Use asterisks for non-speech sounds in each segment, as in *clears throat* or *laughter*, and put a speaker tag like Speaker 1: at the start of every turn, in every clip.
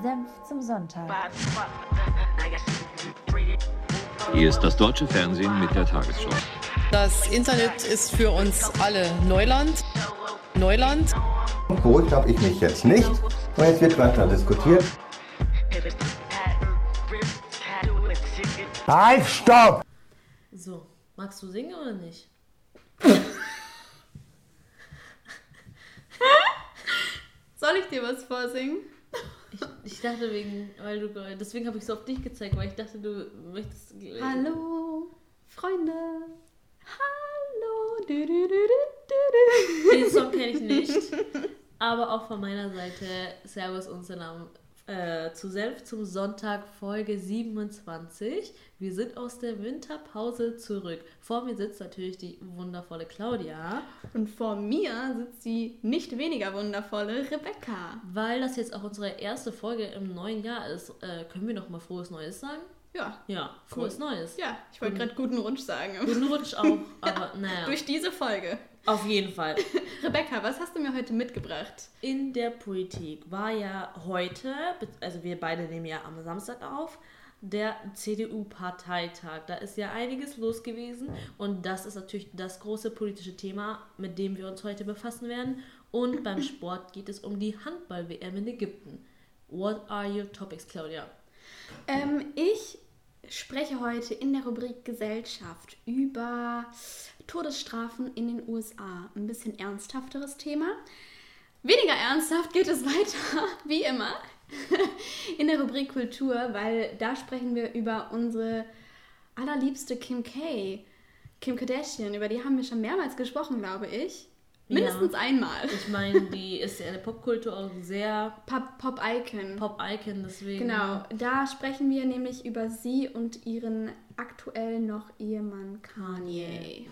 Speaker 1: Senf zum Sonntag.
Speaker 2: Hier ist das deutsche Fernsehen mit der Tagesschau.
Speaker 3: Das Internet ist für uns alle Neuland. Neuland.
Speaker 4: Geholt habe ich mich jetzt nicht. Und jetzt wird weiter diskutiert. Halt, stopp!
Speaker 5: So, magst du singen oder nicht? *laughs*
Speaker 6: Soll ich dir was vorsingen?
Speaker 5: Ich, dachte wegen, weil du deswegen habe ich so auf dich gezeigt, weil ich dachte, du möchtest.
Speaker 6: Hallo, Freunde. Hallo. Du, du, du,
Speaker 5: Den Song kenne ich nicht. Aber auch von meiner Seite Servus und Salam äh, zu Senf zum Sonntag Folge 27. Wir sind aus der Winterpause zurück. Vor mir sitzt natürlich die wundervolle Claudia.
Speaker 6: Und vor mir sitzt die nicht weniger wundervolle Rebecca.
Speaker 5: Weil das jetzt auch unsere erste Folge im neuen Jahr ist, äh, können wir noch mal frohes Neues sagen?
Speaker 6: Ja.
Speaker 5: Ja, frohes cool. Neues.
Speaker 6: Ja, ich wollte gerade guten Rutsch sagen.
Speaker 5: Guten Rutsch auch, *laughs* aber
Speaker 6: ja,
Speaker 5: naja.
Speaker 6: Durch diese Folge.
Speaker 5: Auf jeden Fall. *laughs*
Speaker 6: Rebecca, was hast du mir heute mitgebracht?
Speaker 5: In der Politik war ja heute, also wir beide nehmen ja am Samstag auf, der CDU-Parteitag. Da ist ja einiges los gewesen und das ist natürlich das große politische Thema, mit dem wir uns heute befassen werden. Und beim *laughs* Sport geht es um die Handball-WM in Ägypten. What are your topics, Claudia?
Speaker 6: Ähm, ich spreche heute in der Rubrik Gesellschaft über Todesstrafen in den USA. Ein bisschen ernsthafteres Thema. Weniger ernsthaft geht es weiter, *laughs* wie immer, *laughs* in der Rubrik Kultur, weil da sprechen wir über unsere allerliebste Kim K. Kim Kardashian, über die haben wir schon mehrmals gesprochen, glaube ich. Mindestens
Speaker 5: ja.
Speaker 6: einmal.
Speaker 5: Ich meine, die ist ja in der Popkultur auch sehr
Speaker 6: Pop-Icon.
Speaker 5: Pop-Icon, deswegen.
Speaker 6: Genau, da sprechen wir nämlich über sie und ihren aktuell noch Ehemann Kanye.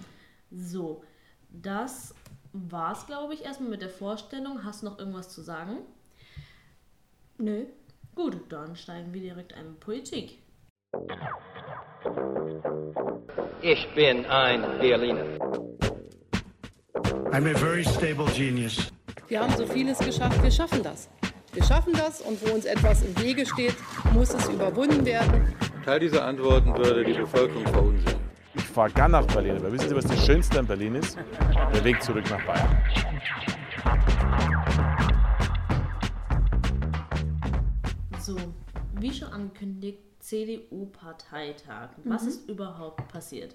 Speaker 5: So, das war's, glaube ich, erstmal mit der Vorstellung. Hast du noch irgendwas zu sagen?
Speaker 6: Nö.
Speaker 5: Gut, dann steigen wir direkt ein mit Politik.
Speaker 7: Ich bin ein Berliner.
Speaker 8: I'm a very stable genius.
Speaker 3: Wir haben so vieles geschafft, wir schaffen das. Wir schaffen das und wo uns etwas im Wege steht, muss es überwunden werden.
Speaker 9: Teil dieser Antworten würde die Bevölkerung verunsichern.
Speaker 10: Ich fahre gern nach Berlin, aber wissen Sie, was das Schönste an Berlin ist? Der Weg zurück nach Bayern.
Speaker 5: So, wie schon angekündigt, CDU-Parteitag. Was mhm. ist überhaupt passiert?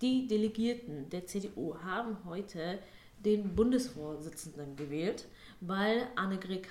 Speaker 5: Die Delegierten der CDU haben heute den Bundesvorsitzenden gewählt, weil Annegret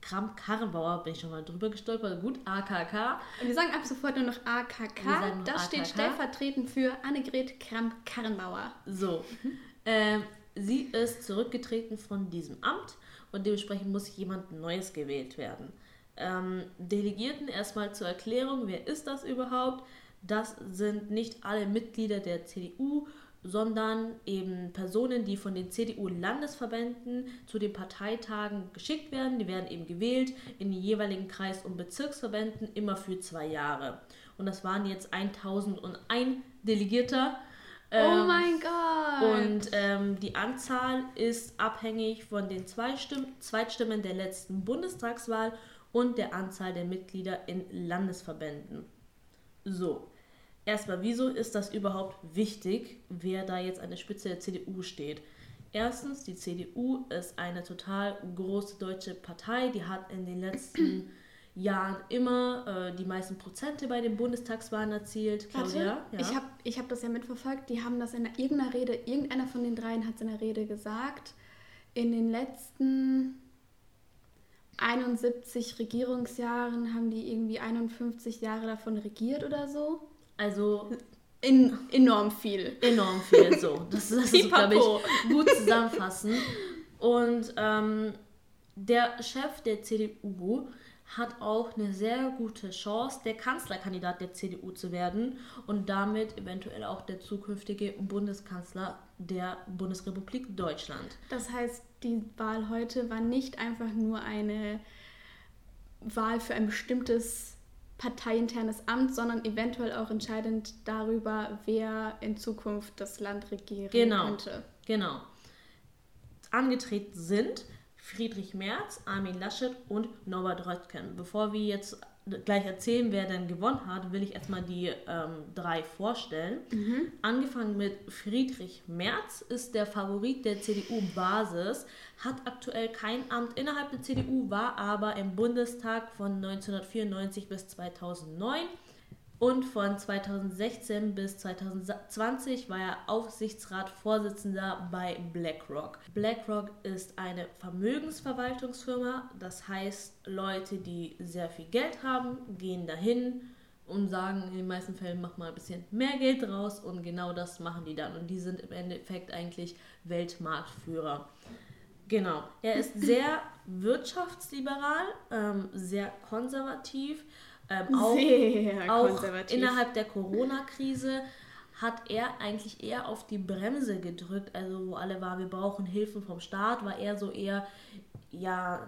Speaker 5: Kramp-Karrenbauer, bin ich schon mal drüber gestolpert, gut, AKK.
Speaker 6: Und wir sagen ab sofort nur noch AKK. Nur das AKK. steht stellvertretend für Annegret Kramp-Karrenbauer.
Speaker 5: So. Mhm. Ähm, sie ist zurückgetreten von diesem Amt und dementsprechend muss jemand Neues gewählt werden. Ähm, Delegierten erstmal zur Erklärung, wer ist das überhaupt? Das sind nicht alle Mitglieder der CDU, sondern eben Personen, die von den CDU-Landesverbänden zu den Parteitagen geschickt werden. Die werden eben gewählt in die jeweiligen Kreis- und Bezirksverbänden immer für zwei Jahre. Und das waren jetzt 1001 Delegierter.
Speaker 6: Ähm, oh mein Gott!
Speaker 5: Und ähm, die Anzahl ist abhängig von den Zweitstimmen der letzten Bundestagswahl und der Anzahl der Mitglieder in Landesverbänden. So, erstmal, wieso ist das überhaupt wichtig, wer da jetzt an der Spitze der CDU steht? Erstens, die CDU ist eine total große deutsche Partei, die hat in den letzten *clears throat* Jahren immer äh, die meisten Prozente bei den Bundestagswahlen erzielt.
Speaker 6: Claudia, Warte, ja? ich habe ich hab das ja mitverfolgt, die haben das in irgendeiner Rede, irgendeiner von den dreien hat es in der Rede gesagt, in den letzten 71 Regierungsjahren haben die irgendwie 51 Jahre davon regiert oder so.
Speaker 5: Also
Speaker 6: in, enorm viel.
Speaker 5: Enorm viel, so. Das, das ist, glaube ich, gut zusammenfassen. Und ähm, der Chef der CDU hat auch eine sehr gute Chance, der Kanzlerkandidat der CDU zu werden und damit eventuell auch der zukünftige Bundeskanzler der Bundesrepublik Deutschland.
Speaker 6: Das heißt, die Wahl heute war nicht einfach nur eine Wahl für ein bestimmtes parteiinternes Amt, sondern eventuell auch entscheidend darüber, wer in Zukunft das Land regieren
Speaker 5: genau,
Speaker 6: könnte.
Speaker 5: Genau. Angetreten sind Friedrich Merz, Armin Laschet und Norbert Röttgen. Bevor wir jetzt gleich erzählen, wer denn gewonnen hat, will ich erstmal die ähm, drei vorstellen.
Speaker 6: Mhm.
Speaker 5: Angefangen mit Friedrich Merz ist der Favorit der CDU-Basis, hat aktuell kein Amt innerhalb der CDU, war aber im Bundestag von 1994 bis 2009 und von 2016 bis 2020 war er Aufsichtsratsvorsitzender bei BlackRock. BlackRock ist eine Vermögensverwaltungsfirma, das heißt, Leute, die sehr viel Geld haben, gehen dahin und sagen in den meisten Fällen, mach mal ein bisschen mehr Geld draus und genau das machen die dann. Und die sind im Endeffekt eigentlich Weltmarktführer. Genau, er ist sehr *laughs* wirtschaftsliberal, ähm, sehr konservativ ähm, auch, *laughs*
Speaker 6: Sehr
Speaker 5: auch innerhalb der Corona-Krise hat er eigentlich eher auf die Bremse gedrückt. Also wo alle waren, wir brauchen Hilfen vom Staat, war er so eher, ja,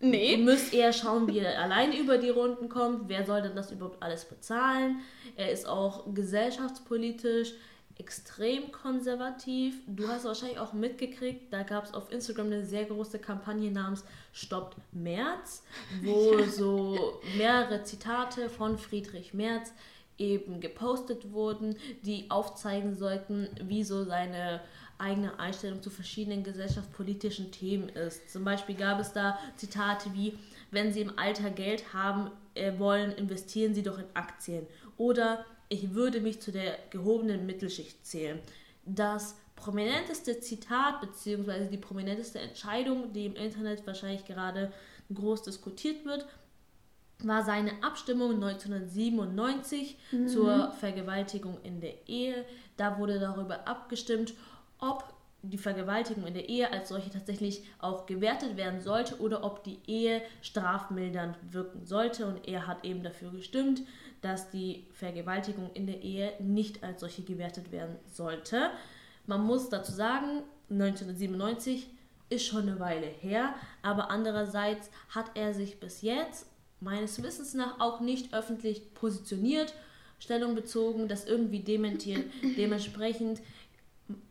Speaker 6: Nee.
Speaker 5: ihr müsst eher schauen, wie ihr alleine über die Runden kommt. Wer soll denn das überhaupt alles bezahlen? Er ist auch gesellschaftspolitisch extrem konservativ. Du hast wahrscheinlich auch mitgekriegt, da gab es auf Instagram eine sehr große Kampagne namens Stoppt März, wo *laughs* so mehrere Zitate von Friedrich Merz eben gepostet wurden, die aufzeigen sollten, wie so seine eigene Einstellung zu verschiedenen gesellschaftspolitischen Themen ist. Zum Beispiel gab es da Zitate wie, wenn Sie im Alter Geld haben äh, wollen, investieren Sie doch in Aktien. Oder ich würde mich zu der gehobenen Mittelschicht zählen. Das prominenteste Zitat bzw. die prominenteste Entscheidung, die im Internet wahrscheinlich gerade groß diskutiert wird, war seine Abstimmung 1997 zur Vergewaltigung in der Ehe. Da wurde darüber abgestimmt, ob die Vergewaltigung in der Ehe als solche tatsächlich auch gewertet werden sollte oder ob die Ehe strafmildernd wirken sollte. Und er hat eben dafür gestimmt, dass die Vergewaltigung in der Ehe nicht als solche gewertet werden sollte. Man muss dazu sagen, 1997 ist schon eine Weile her, aber andererseits hat er sich bis jetzt meines Wissens nach auch nicht öffentlich positioniert, Stellung bezogen, das irgendwie dementiert. *clears throat* Dementsprechend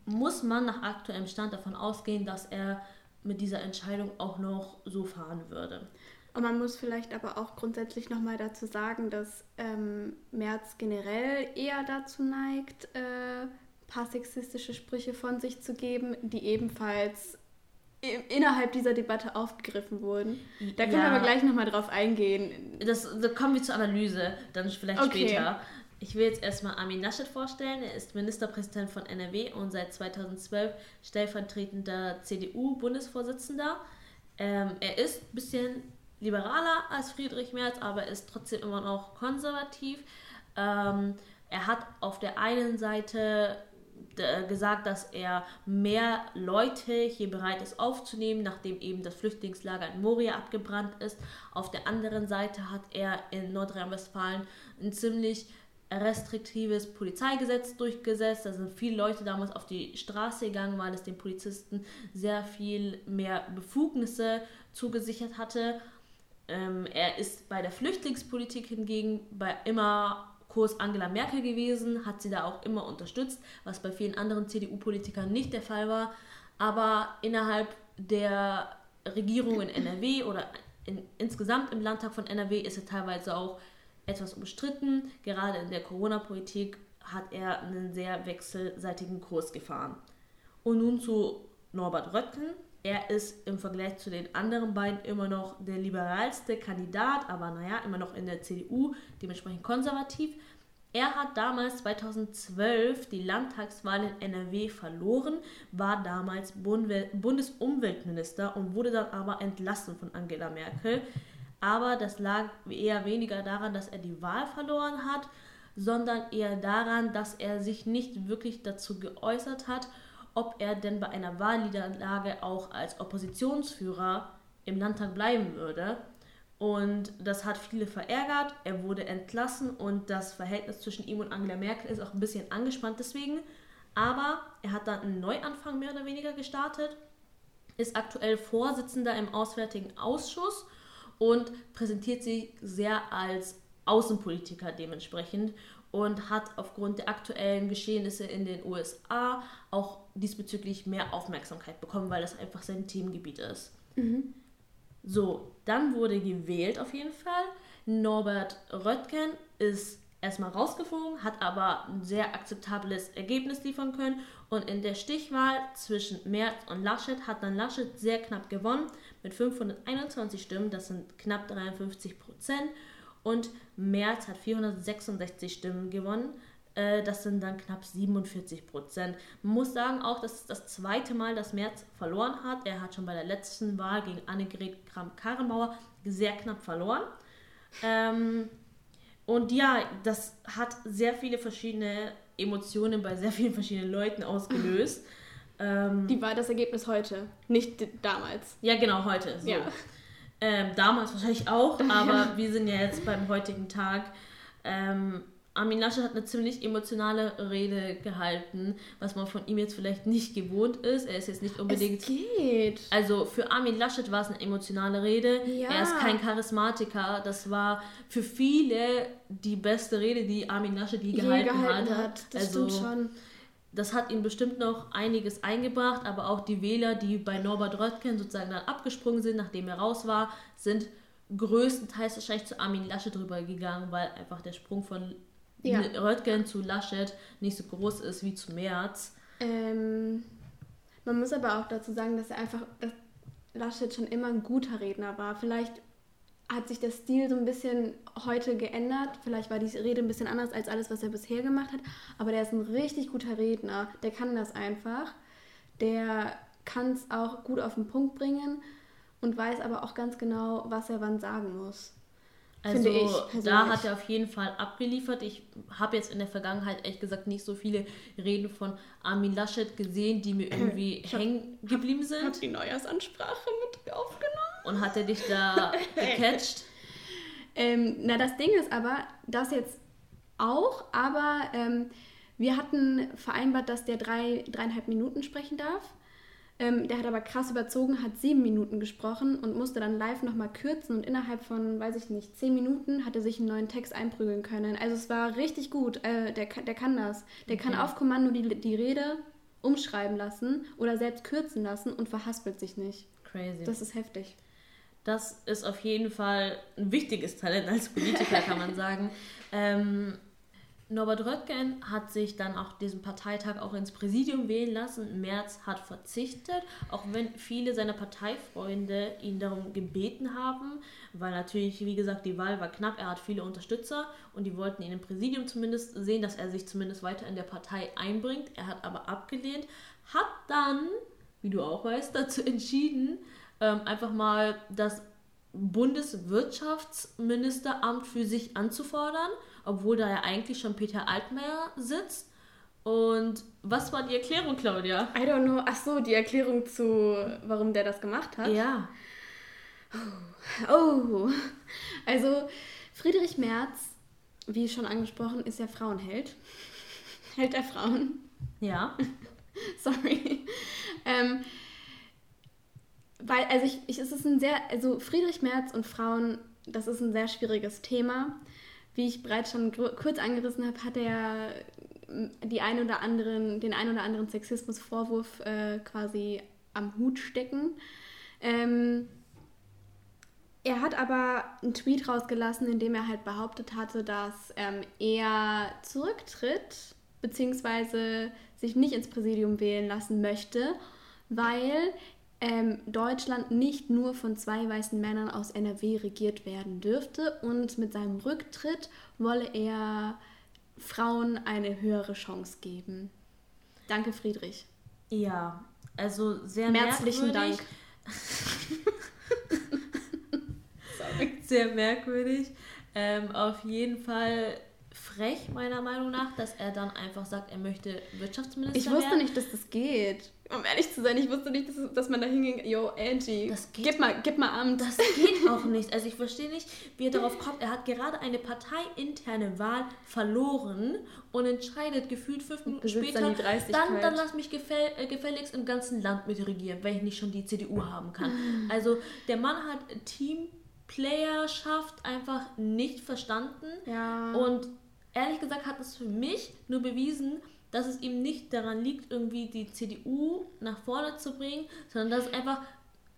Speaker 5: muss man nach aktuellem Stand davon ausgehen, dass er mit dieser Entscheidung auch noch so fahren würde.
Speaker 6: Und man muss vielleicht aber auch grundsätzlich nochmal dazu sagen, dass ähm, Merz generell eher dazu neigt, äh, paar sexistische Sprüche von sich zu geben, die ebenfalls innerhalb dieser Debatte aufgegriffen wurden. Da können wir
Speaker 5: Ja.
Speaker 6: aber gleich nochmal drauf eingehen.
Speaker 5: Das, da kommen wir zur Analyse, dann vielleicht
Speaker 6: Okay.
Speaker 5: später. Ich will jetzt erstmal Armin Laschet vorstellen. Er ist Ministerpräsident von NRW und seit 2012 stellvertretender CDU-Bundesvorsitzender. Ähm, er ist ein bisschen liberaler als Friedrich Merz, aber ist trotzdem immer noch konservativ. Ähm, er hat auf der einen Seite d- gesagt, dass er mehr Leute hier bereit ist aufzunehmen, nachdem eben das Flüchtlingslager in Moria abgebrannt ist. Auf der anderen Seite hat er in Nordrhein-Westfalen ein ziemlich restriktives Polizeigesetz durchgesetzt. Da sind viele Leute damals auf die Straße gegangen, weil es den Polizisten sehr viel mehr Befugnisse zugesichert hatte. Ähm, er ist bei der Flüchtlingspolitik hingegen bei immer Kurs Angela Merkel gewesen, hat sie da auch immer unterstützt, was bei vielen anderen CDU-Politikern nicht der Fall war. Aber innerhalb der Regierung in NRW oder in, insgesamt im Landtag von NRW ist er teilweise auch etwas umstritten. Gerade in der Corona-Politik hat er einen sehr wechselseitigen Kurs gefahren. Und nun zu Norbert Röttgen. Er ist im Vergleich zu den anderen beiden immer noch der liberalste Kandidat, aber naja, immer noch in der CDU, dementsprechend konservativ. Er hat damals 2012 die Landtagswahl in NRW verloren, war damals Bundesumweltminister und wurde dann aber entlassen von Angela Merkel. Aber das lag eher weniger daran, dass er die Wahl verloren hat, sondern eher daran, dass er sich nicht wirklich dazu geäußert hat, ob er denn bei einer Wahlniederlage auch als Oppositionsführer im Landtag bleiben würde. Und das hat viele verärgert. Er wurde entlassen und das Verhältnis zwischen ihm und Angela Merkel ist auch ein bisschen angespannt deswegen. Aber er hat dann einen Neuanfang mehr oder weniger gestartet, ist aktuell Vorsitzender im Auswärtigen Ausschuss und präsentiert sich sehr als Außenpolitiker dementsprechend und hat aufgrund der aktuellen Geschehnisse in den USA auch diesbezüglich mehr Aufmerksamkeit bekommen, weil das einfach sein Themengebiet ist. So, dann wurde gewählt auf jeden Fall. Norbert Röttgen ist erstmal rausgeflogen, hat aber ein sehr akzeptables Ergebnis liefern können. Und in der Stichwahl zwischen Merz und Laschet hat dann Laschet sehr knapp gewonnen mit 521 Stimmen, das sind knapp 53 Prozent. Und Merz hat 466 Stimmen gewonnen, äh, das sind dann knapp 47 Prozent. Man muss sagen auch, das ist das zweite Mal, dass Merz verloren hat. Er hat schon bei der letzten Wahl gegen Annegret Kramp-Karrenbauer sehr knapp verloren. Ähm, und ja, das hat sehr viele verschiedene Emotionen bei sehr vielen verschiedenen Leuten ausgelöst. Ähm,
Speaker 6: Die war das Ergebnis heute, nicht damals.
Speaker 5: ja, genau, heute. So.
Speaker 6: Ja.
Speaker 5: Ähm, damals wahrscheinlich auch, *laughs* aber wir sind ja jetzt beim heutigen Tag. Ähm, Armin Laschet hat eine ziemlich emotionale Rede gehalten, was man von ihm jetzt vielleicht nicht gewohnt ist. Er ist jetzt nicht unbedingt.
Speaker 6: Es geht.
Speaker 5: Also für Armin Laschet war es eine emotionale Rede.
Speaker 6: Ja.
Speaker 5: Er ist kein Charismatiker. Das war für viele die beste Rede, die Armin Laschet je
Speaker 6: Je
Speaker 5: gehalten,
Speaker 6: gehalten
Speaker 5: hat.
Speaker 6: hat. Das
Speaker 5: also,
Speaker 6: stimmt schon.
Speaker 5: Das hat ihm bestimmt noch einiges eingebracht, aber auch die Wähler, die bei Norbert Röttgen sozusagen dann abgesprungen sind, nachdem er raus war, sind größtenteils wahrscheinlich zu Armin Laschet rübergegangen, weil einfach der Sprung von
Speaker 6: Ja.
Speaker 5: Röttgen zu Laschet nicht so groß ist wie zu Merz.
Speaker 6: Ähm, man muss aber auch dazu sagen, dass er einfach, dass Laschet schon immer ein guter Redner war. Vielleicht hat sich der Stil so ein bisschen heute geändert. Vielleicht war die Rede ein bisschen anders als alles, was er bisher gemacht hat. Aber der ist ein richtig guter Redner. Der kann das einfach. Der kann es auch gut auf den Punkt bringen und weiß aber auch ganz genau, was er wann sagen muss.
Speaker 5: Also
Speaker 6: ich
Speaker 5: da hat er auf jeden Fall abgeliefert. Ich habe jetzt in der Vergangenheit ehrlich gesagt nicht so viele Reden von Armin Laschet gesehen, die mir *clears throat* irgendwie hängen geblieben sind.
Speaker 6: die Neujahrsansprache mit aufgenommen?
Speaker 5: Und hat er dich da *laughs* gecatcht?
Speaker 6: Ähm, na, das Ding ist aber, das jetzt auch, aber ähm, wir hatten vereinbart, dass der drei, dreieinhalb Minuten sprechen darf. Ähm, der hat aber krass überzogen, hat sieben Minuten gesprochen und musste dann live nochmal kürzen und innerhalb von, weiß ich nicht, zehn Minuten hat er sich einen neuen Text einprügeln können. Also es war richtig gut. Äh, der, kann- der kann das. Der kann
Speaker 5: Okay.
Speaker 6: auf Kommando die, die Rede umschreiben lassen oder selbst kürzen lassen und verhaspelt sich nicht.
Speaker 5: Crazy.
Speaker 6: Das ist heftig.
Speaker 5: Das ist auf jeden Fall ein wichtiges Talent als Politiker, kann man sagen. *laughs* Ähm, Norbert Röttgen hat sich dann auch diesen Parteitag auch ins Präsidium wählen lassen. Merz hat verzichtet, auch wenn viele seiner Parteifreunde ihn darum gebeten haben, weil natürlich, wie gesagt, die Wahl war knapp. Er hat viele Unterstützer und die wollten ihn im Präsidium zumindest sehen, dass er sich zumindest weiter in der Partei einbringt. Er hat aber abgelehnt, hat dann, wie du auch weißt, dazu entschieden, ähm, einfach mal das Bundeswirtschaftsministeramt für sich anzufordern, obwohl da ja eigentlich schon Peter Altmaier sitzt. Und was war die Erklärung, Claudia?
Speaker 6: I don't know. Ach so, die Erklärung zu, warum der das gemacht hat.
Speaker 5: Ja,
Speaker 6: Oh, also Friedrich Merz, wie schon angesprochen, ist ja Frauenheld. Held der Frauen.
Speaker 5: ja. *laughs*
Speaker 6: Sorry. Ähm, weil, also ich, ich, es ist ein sehr, also Friedrich Merz und Frauen, das ist ein sehr schwieriges Thema. Wie ich bereits schon kurz angerissen habe, hat er die ein oder anderen, den ein oder anderen Sexismusvorwurf äh, quasi am Hut stecken. Ähm, er hat aber einen Tweet rausgelassen, in dem er halt behauptet hatte, dass ähm, er zurücktritt, beziehungsweise sich nicht ins Präsidium wählen lassen möchte, weil ähm, Deutschland nicht nur von zwei weißen Männern aus NRW regiert werden dürfte und mit seinem Rücktritt wolle er Frauen eine höhere Chance geben. Danke, Friedrich.
Speaker 5: Ja, also sehr
Speaker 6: Herzlichen
Speaker 5: merkwürdig.
Speaker 6: Dank. *laughs*
Speaker 5: Sehr merkwürdig. Ähm, auf jeden Fall frech, meiner Meinung nach, dass er dann einfach sagt, er möchte Wirtschaftsminister
Speaker 6: Ich wusste
Speaker 5: werden.
Speaker 6: nicht, dass das geht. Um ehrlich zu sein, ich wusste nicht, dass, dass man da hinging. Yo, Angie,
Speaker 5: Das geht-
Speaker 6: gib, mal, gib mal Amt.
Speaker 5: Das geht auch nicht. Also ich verstehe nicht, wie er darauf kommt. Er hat gerade eine parteiinterne Wahl verloren und entscheidet gefühlt fünf Minuten später,
Speaker 6: dann
Speaker 5: dann, dann lass mich gefäll, äh, gefälligst im ganzen Land mitregieren, wenn ich nicht schon die CDU haben kann. Also der Mann hat Teamplayerschaft einfach nicht verstanden.
Speaker 6: Ja.
Speaker 5: Und ehrlich gesagt hat es für mich nur bewiesen, dass es ihm nicht daran liegt, irgendwie die CDU nach vorne zu bringen, sondern dass es einfach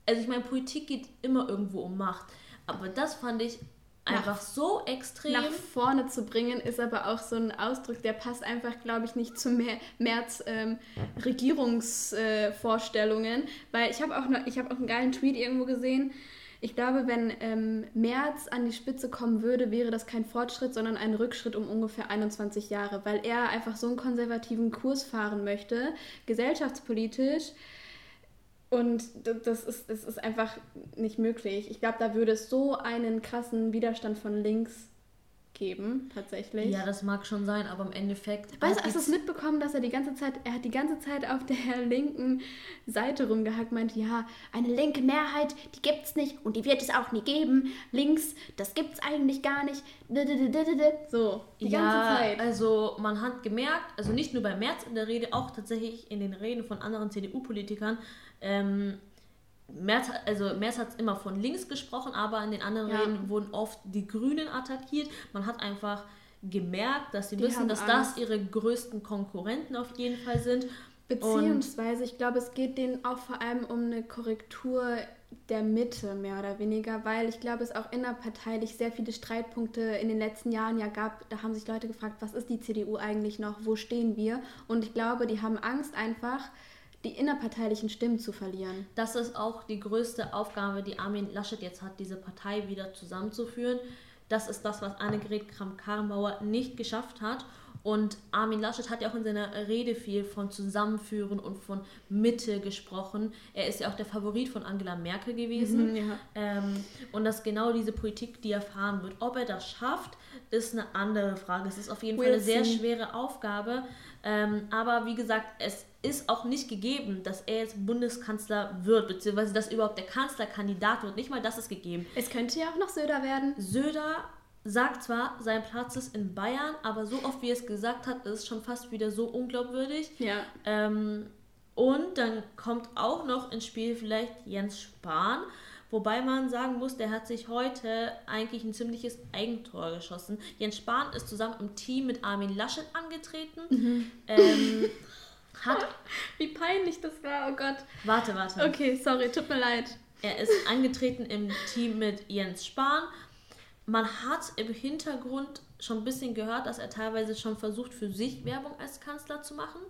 Speaker 5: also ich meine, Politik geht immer irgendwo um Macht. Aber das fand ich einfach so extrem.
Speaker 6: nach vorne zu bringen, ist aber auch so ein Ausdruck, der passt einfach, glaube ich, nicht zu mehr März ähm, Regierungsvorstellungen, weil ich habe auch noch, ich habe auch einen geilen Tweet irgendwo gesehen. Ich glaube, wenn ähm, Merz an die Spitze kommen würde, wäre das kein Fortschritt, sondern ein Rückschritt um ungefähr 21 Jahre, weil er einfach so einen konservativen Kurs fahren möchte, gesellschaftspolitisch. Und das ist, das ist einfach nicht möglich. Ich glaube, da würde es so einen krassen Widerstand von links geben, tatsächlich.
Speaker 5: ja, das mag schon sein, aber im Endeffekt.
Speaker 6: Weißt du, hast du es mitbekommen, dass er die ganze Zeit, er hat die ganze Zeit auf der *laughs* linken Seite rumgehackt, meinte, ja, eine linke Mehrheit, die gibt's nicht und die wird es auch nie geben. Links, das gibt's eigentlich gar nicht. So, die
Speaker 5: ja,
Speaker 6: ganze Zeit.
Speaker 5: also man hat gemerkt, also nicht nur bei Merz in der Rede, auch tatsächlich in den Reden von anderen CDU-Politikern, ähm, Merz, also Merz hat immer von links gesprochen, aber in den anderen
Speaker 6: Ja.
Speaker 5: Reden wurden oft die Grünen attackiert. Man hat einfach gemerkt, dass sie
Speaker 6: Die
Speaker 5: wissen, dass
Speaker 6: Angst.
Speaker 5: das ihre größten Konkurrenten auf jeden Fall sind.
Speaker 6: Beziehungsweise, ich glaube, es geht denen auch vor allem um eine Korrektur der Mitte, mehr oder weniger, weil ich glaube, es auch innerparteilich sehr viele Streitpunkte in den letzten Jahren ja gab. Da haben sich Leute gefragt, was ist die CDU eigentlich noch, wo stehen wir? Und ich glaube, die haben Angst einfach, die innerparteilichen Stimmen zu verlieren.
Speaker 5: Das ist auch die größte Aufgabe, die Armin Laschet jetzt hat, diese Partei wieder zusammenzuführen. Das ist das, was Annegret Kramp-Karrenbauer nicht geschafft hat. Und Armin Laschet hat ja auch in seiner Rede viel von Zusammenführen und von Mitte gesprochen. Er ist ja auch der Favorit von Angela Merkel gewesen.
Speaker 6: Mhm, ja.
Speaker 5: ähm, und das ist genau diese Politik, die er fahren wird. Ob er das schafft, ist eine andere Frage. Es ist auf jeden Fall
Speaker 6: We'll
Speaker 5: eine sehr
Speaker 6: see.
Speaker 5: schwere Aufgabe. Ähm, aber wie gesagt, es ist auch nicht gegeben, dass er jetzt Bundeskanzler wird, beziehungsweise dass überhaupt der Kanzlerkandidat wird. Nicht mal das ist gegeben.
Speaker 6: Es könnte ja auch noch Söder werden.
Speaker 5: Söder sagt zwar, sein Platz ist in Bayern, aber so oft wie er es gesagt hat, ist es schon fast wieder so unglaubwürdig.
Speaker 6: Ja.
Speaker 5: Ähm, und dann kommt auch noch ins Spiel vielleicht Jens Spahn, wobei man sagen muss, der hat sich heute eigentlich ein ziemliches Eigentor geschossen. Jens Spahn ist zusammen im Team mit Armin Laschet angetreten. Ähm, *laughs* hat, *laughs*
Speaker 6: Wie peinlich das war, oh Gott.
Speaker 5: warte, warte.
Speaker 6: Okay, sorry, tut mir leid.
Speaker 5: Er ist angetreten im Team mit Jens Spahn. Man hat im Hintergrund schon ein bisschen gehört, dass er teilweise schon versucht, für sich Werbung als Kanzler zu machen.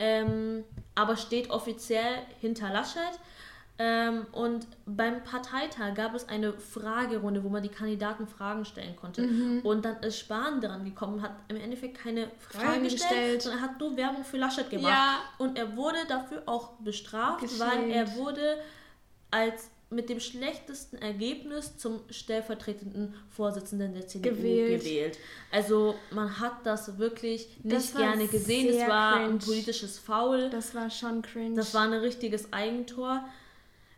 Speaker 5: Ähm, aber steht offiziell hinter Laschet. Ähm, und beim Parteitag gab es eine Fragerunde, wo man die Kandidaten Fragen stellen konnte. Und dann ist Spahn dran gekommen und hat im Endeffekt keine Frage
Speaker 6: Fragen
Speaker 5: gestellt,
Speaker 6: gestellt.
Speaker 5: sondern hat nur Werbung für Laschet gemacht.
Speaker 6: Ja.
Speaker 5: Und er wurde dafür auch bestraft,
Speaker 6: Geschämt.
Speaker 5: weil er wurde als mit dem schlechtesten Ergebnis zum stellvertretenden Vorsitzenden der CDU
Speaker 6: Gewählt.
Speaker 5: gewählt. Also man hat das wirklich nicht
Speaker 6: Das
Speaker 5: gerne gesehen. Es war ein
Speaker 6: cringe.
Speaker 5: politisches Foul.
Speaker 6: Das war schon cringe.
Speaker 5: Das war ein richtiges Eigentor.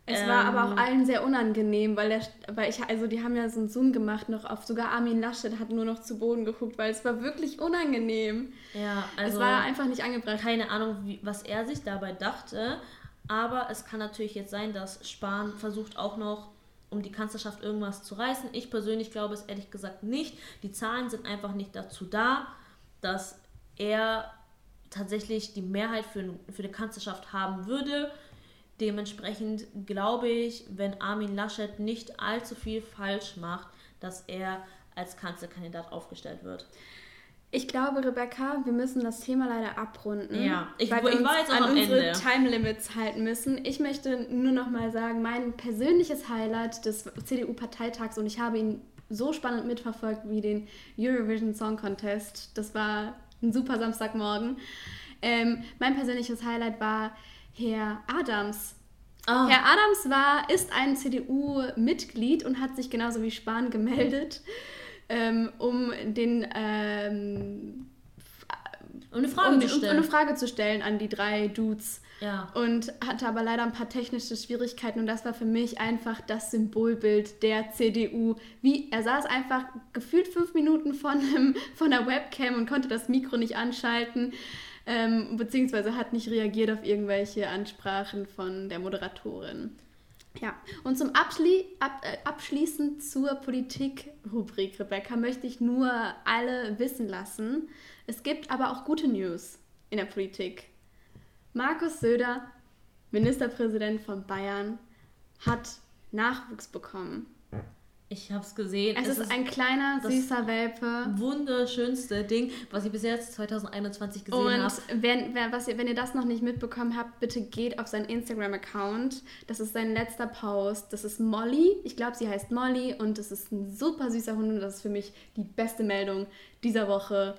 Speaker 6: Es war aber auch
Speaker 5: Ähm,
Speaker 6: allen sehr unangenehm, weil, der, weil ich, also die haben ja so einen Zoom gemacht noch auf, sogar Armin Laschet hat nur noch zu Boden geguckt, weil es war wirklich unangenehm.
Speaker 5: Ja, also
Speaker 6: es war einfach nicht angebracht.
Speaker 5: keine Ahnung, wie, was er sich dabei dachte. Aber es kann natürlich jetzt sein, dass Spahn versucht auch noch um die Kanzlerschaft irgendwas zu reißen. Ich persönlich glaube es ehrlich gesagt nicht. Die Zahlen sind einfach nicht dazu da, dass er tatsächlich die Mehrheit für, für die Kanzlerschaft haben würde. Dementsprechend glaube ich, wenn Armin Laschet nicht allzu viel falsch macht, dass er als Kanzlerkandidat aufgestellt wird.
Speaker 6: Ich glaube, Rebecca, wir müssen das Thema leider abrunden.
Speaker 5: Ja, ich-
Speaker 6: weil
Speaker 5: ich
Speaker 6: wir uns
Speaker 5: war jetzt
Speaker 6: an unsere
Speaker 5: Ende.
Speaker 6: Time-Limits halten müssen. Ich möchte nur noch mal sagen, mein persönliches Highlight des CDU-Parteitags und ich habe ihn so spannend mitverfolgt wie den Eurovision Song Contest. Das war ein super Samstagmorgen. Ähm, mein persönliches Highlight war Herr Adams.
Speaker 5: Ah.
Speaker 6: Herr Adams war, ist ein CDU-Mitglied und hat sich genauso wie Spahn gemeldet, ähm, um den ähm,
Speaker 5: Um eine Frage
Speaker 6: um,
Speaker 5: zu
Speaker 6: um, um
Speaker 5: stellen.
Speaker 6: eine Frage zu stellen an die drei Dudes.
Speaker 5: Ja.
Speaker 6: Und hatte aber leider ein paar technische Schwierigkeiten und das war für mich einfach das Symbolbild der CDU. Wie er saß einfach gefühlt fünf Minuten von, einem, von der Webcam und konnte das Mikro nicht anschalten, ähm, beziehungsweise hat nicht reagiert auf irgendwelche Ansprachen von der Moderatorin. Ja, und zum Abschli ab, äh, abschließend zur Politik-Rubrik, Rebecca, möchte ich nur alle wissen lassen. Es gibt aber auch gute News in der Politik. Markus Söder, Ministerpräsident von Bayern, hat Nachwuchs bekommen.
Speaker 5: Ich habe es gesehen.
Speaker 6: Es, ist, ein kleiner,
Speaker 5: das
Speaker 6: süßer Welpe.
Speaker 5: wunderschönste Ding, was ich bis jetzt 2021 gesehen
Speaker 6: Und
Speaker 5: habe.
Speaker 6: wenn, wenn, was ihr, wenn ihr das noch nicht mitbekommen habt, bitte geht auf seinen Instagram-Account. Das ist sein letzter Post. Das ist Molly. Ich glaube, sie heißt Molly und das ist ein super süßer Hund und das ist für mich die beste Meldung dieser Woche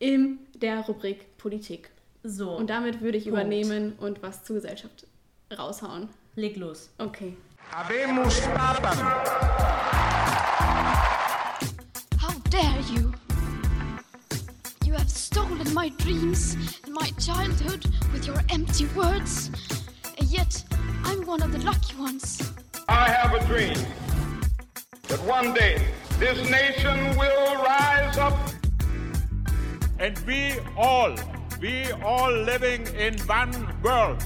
Speaker 6: in der Rubrik Politik.
Speaker 5: So,
Speaker 6: Und damit würde ich
Speaker 5: Punkt.
Speaker 6: übernehmen und was zur Gesellschaft raushauen.
Speaker 5: leg los.
Speaker 6: Okay.
Speaker 8: Habemus Papam.
Speaker 1: How dare you? You have stolen my dreams and my childhood with your empty words. And yet, I'm one of the lucky ones.
Speaker 11: I have a dream that one day this nation will rise up.
Speaker 9: And we all, we all living in one world.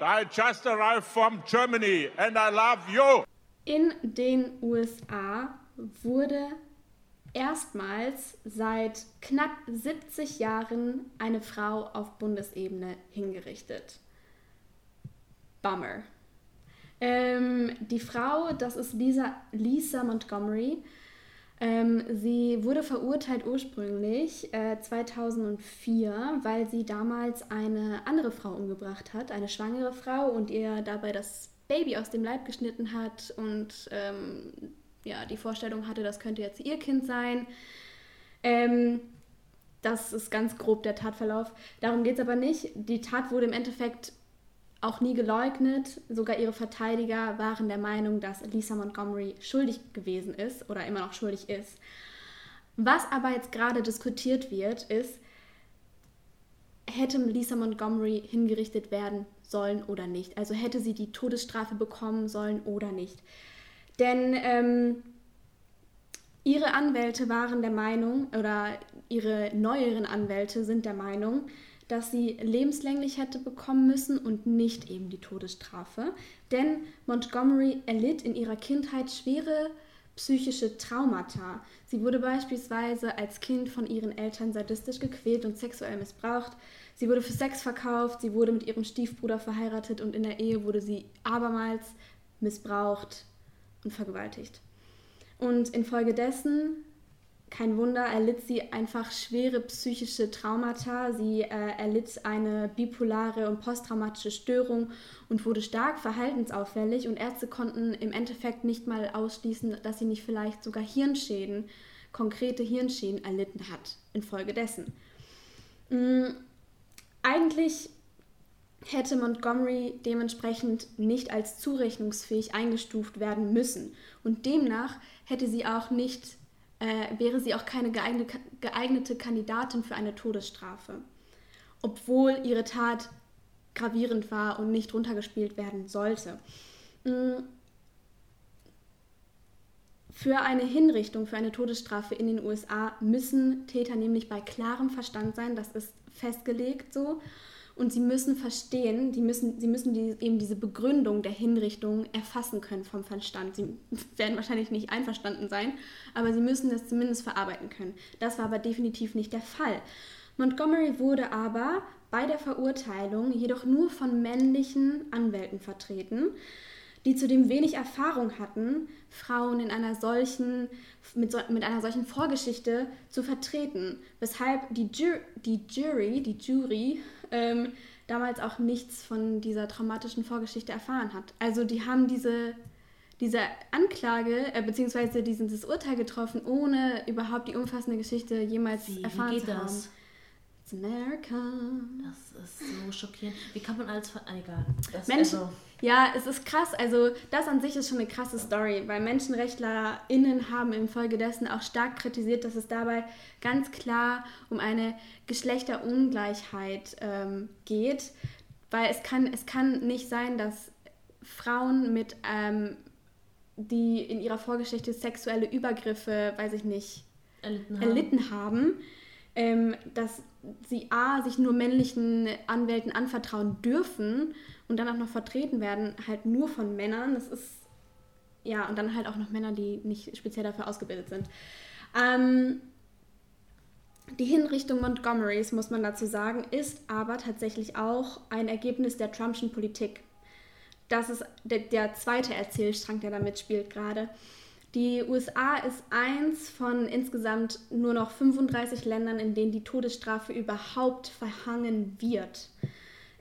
Speaker 9: I just arrived from Germany and I love you.
Speaker 6: In den USA wurde erstmals seit knapp 70 Jahren eine Frau auf Bundesebene hingerichtet. Bummer. Ähm, die Frau, das ist Lisa, Lisa Montgomery. Ähm, sie wurde verurteilt ursprünglich äh, 2004, weil sie damals eine andere Frau umgebracht hat, eine schwangere Frau und ihr dabei das Baby aus dem Leib geschnitten hat und ähm, ja, die Vorstellung hatte, das könnte jetzt ihr Kind sein. Ähm, das ist ganz grob der Tatverlauf. Darum geht es aber nicht. Die Tat wurde im Endeffekt auch nie geleugnet. Sogar ihre Verteidiger waren der Meinung, dass Lisa Montgomery schuldig gewesen ist oder immer noch schuldig ist. Was aber jetzt gerade diskutiert wird, ist, hätte Lisa Montgomery hingerichtet werden sollen oder nicht. Also hätte sie die Todesstrafe bekommen sollen oder nicht. Denn ähm, ihre Anwälte waren der Meinung, oder ihre neueren Anwälte sind der Meinung, dass sie lebenslänglich hätte bekommen müssen und nicht eben die Todesstrafe. Denn Montgomery erlitt in ihrer Kindheit schwere psychische Traumata. Sie wurde beispielsweise als Kind von ihren Eltern sadistisch gequält und sexuell missbraucht. Sie wurde für Sex verkauft, sie wurde mit ihrem Stiefbruder verheiratet und in der Ehe wurde sie abermals missbraucht und vergewaltigt. Und infolgedessen, kein Wunder, erlitt sie einfach schwere psychische Traumata. Sie äh, erlitt eine bipolare und posttraumatische Störung und wurde stark verhaltensauffällig. Und Ärzte konnten im Endeffekt nicht mal ausschließen, dass sie nicht vielleicht sogar Hirnschäden, konkrete Hirnschäden erlitten hat infolgedessen. Mhm. Eigentlich hätte Montgomery dementsprechend nicht als zurechnungsfähig eingestuft werden müssen. Und demnach hätte sie auch nicht, äh, wäre sie auch keine geeignete, geeignete Kandidatin für eine Todesstrafe. Obwohl ihre Tat gravierend war und nicht runtergespielt werden sollte. Für eine Hinrichtung, für eine Todesstrafe in den USA müssen Täter nämlich bei klarem Verstand sein, das ist festgelegt so. Und sie müssen verstehen, die müssen, sie müssen die, eben diese Begründung der Hinrichtung erfassen können vom Verstand. Sie werden wahrscheinlich nicht einverstanden sein, aber sie müssen das zumindest verarbeiten können. Das war aber definitiv nicht der Fall. Montgomery wurde aber bei der Verurteilung jedoch nur von männlichen Anwälten vertreten, die zudem wenig Erfahrung hatten, Frauen in einer solchen, mit, so, mit einer solchen Vorgeschichte zu vertreten, weshalb die, Ju die Jury, die Jury ähm, damals auch nichts von dieser traumatischen Vorgeschichte erfahren hat. Also die haben diese, diese Anklage äh, bzw. dieses Urteil getroffen, ohne überhaupt die umfassende Geschichte jemals
Speaker 5: Wie,
Speaker 6: erfahren
Speaker 5: wie geht
Speaker 6: zu haben.
Speaker 5: das?
Speaker 6: It's America.
Speaker 5: Das ist so schockierend. Wie kann man als... Ver ah, egal. Das,
Speaker 6: Menschen,
Speaker 5: also,
Speaker 6: ja, es ist krass. Also das an sich ist schon eine krasse Story, weil MenschenrechtlerInnen haben infolgedessen auch stark kritisiert, dass es dabei ganz klar um eine Geschlechterungleichheit ähm, geht, weil es kann, es kann nicht sein, dass Frauen mit, ähm, die in ihrer Vorgeschichte sexuelle Übergriffe, weiß ich nicht,
Speaker 5: erlitten haben.
Speaker 6: erlitten haben, ähm, dass sie A, sich nur männlichen Anwälten anvertrauen dürfen und dann auch noch vertreten werden, halt nur von Männern. Das ist, ja, und dann halt auch noch Männer, die nicht speziell dafür ausgebildet sind. Ähm, die Hinrichtung Montgomerys, muss man dazu sagen, ist aber tatsächlich auch ein Ergebnis der Trumpschen Politik. das ist der, der zweite Erzählstrang, der da mitspielt gerade. Die USA ist eins von insgesamt nur noch 35 Ländern, in denen die Todesstrafe überhaupt verhangen wird.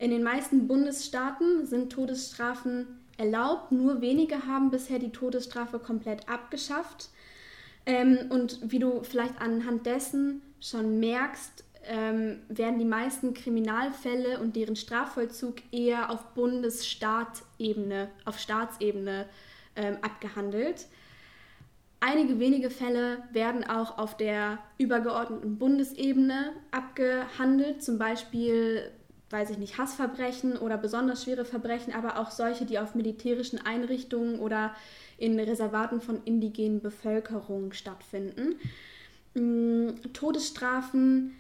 Speaker 6: In den meisten Bundesstaaten sind Todesstrafen erlaubt, nur wenige haben bisher die Todesstrafe komplett abgeschafft. Ähm, und wie du vielleicht anhand dessen schon merkst, ähm, werden die meisten Kriminalfälle und deren Strafvollzug eher auf Bundesstaatebene, auf Staatsebene ähm, abgehandelt. Einige wenige Fälle werden auch auf der übergeordneten Bundesebene abgehandelt, zum Beispiel, weiß ich nicht, Hassverbrechen oder besonders schwere Verbrechen, aber auch solche, die auf militärischen Einrichtungen oder in Reservaten von indigenen Bevölkerung stattfinden. Mm, Todesstrafen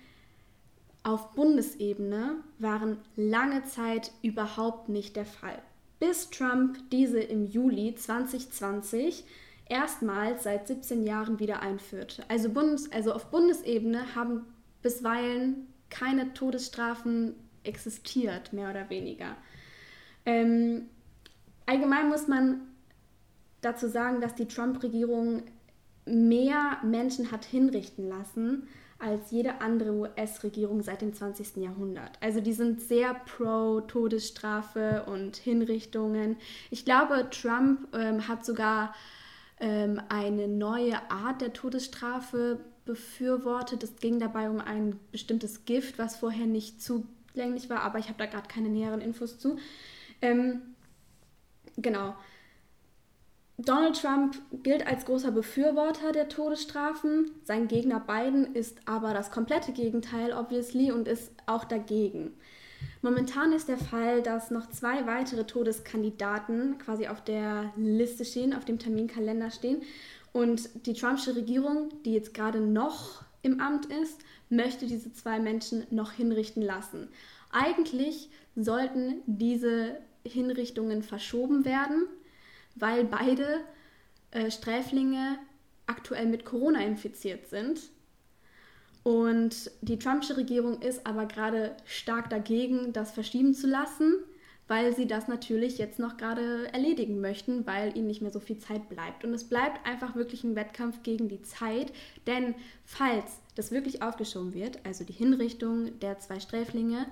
Speaker 6: auf Bundesebene waren lange Zeit überhaupt nicht der Fall, bis Trump diese im Juli 2020 erstmals seit 17 Jahren wieder einführte. Also, Bundes, also auf Bundesebene haben bisweilen keine Todesstrafen existiert, mehr oder weniger. Ähm, allgemein muss man dazu sagen, dass die Trump-Regierung mehr Menschen hat hinrichten lassen als jede andere US-Regierung seit dem 20. Jahrhundert. Also die sind sehr pro Todesstrafe und Hinrichtungen. Ich glaube, Trump ähm, hat sogar ähm, eine neue Art der Todesstrafe befürwortet. Es ging dabei um ein bestimmtes Gift, was vorher nicht zugänglich war, aber ich habe da gerade keine näheren Infos zu. Ähm, genau. Donald Trump gilt als großer Befürworter der Todesstrafen. Sein Gegner Biden ist aber das komplette Gegenteil, obviously, und ist auch dagegen. Momentan ist der Fall, dass noch zwei weitere Todeskandidaten quasi auf der Liste stehen, auf dem Terminkalender stehen. Und die Trumpsche Regierung, die jetzt gerade noch im Amt ist, möchte diese zwei Menschen noch hinrichten lassen. Eigentlich sollten diese Hinrichtungen verschoben werden, weil beide äh, Sträflinge aktuell mit Corona infiziert sind und die Trumpsche Regierung ist aber gerade stark dagegen, das verschieben zu lassen, weil sie das natürlich jetzt noch gerade erledigen möchten, weil ihnen nicht mehr so viel Zeit bleibt. Und es bleibt einfach wirklich ein Wettkampf gegen die Zeit, denn falls das wirklich aufgeschoben wird, also die Hinrichtung der zwei Sträflinge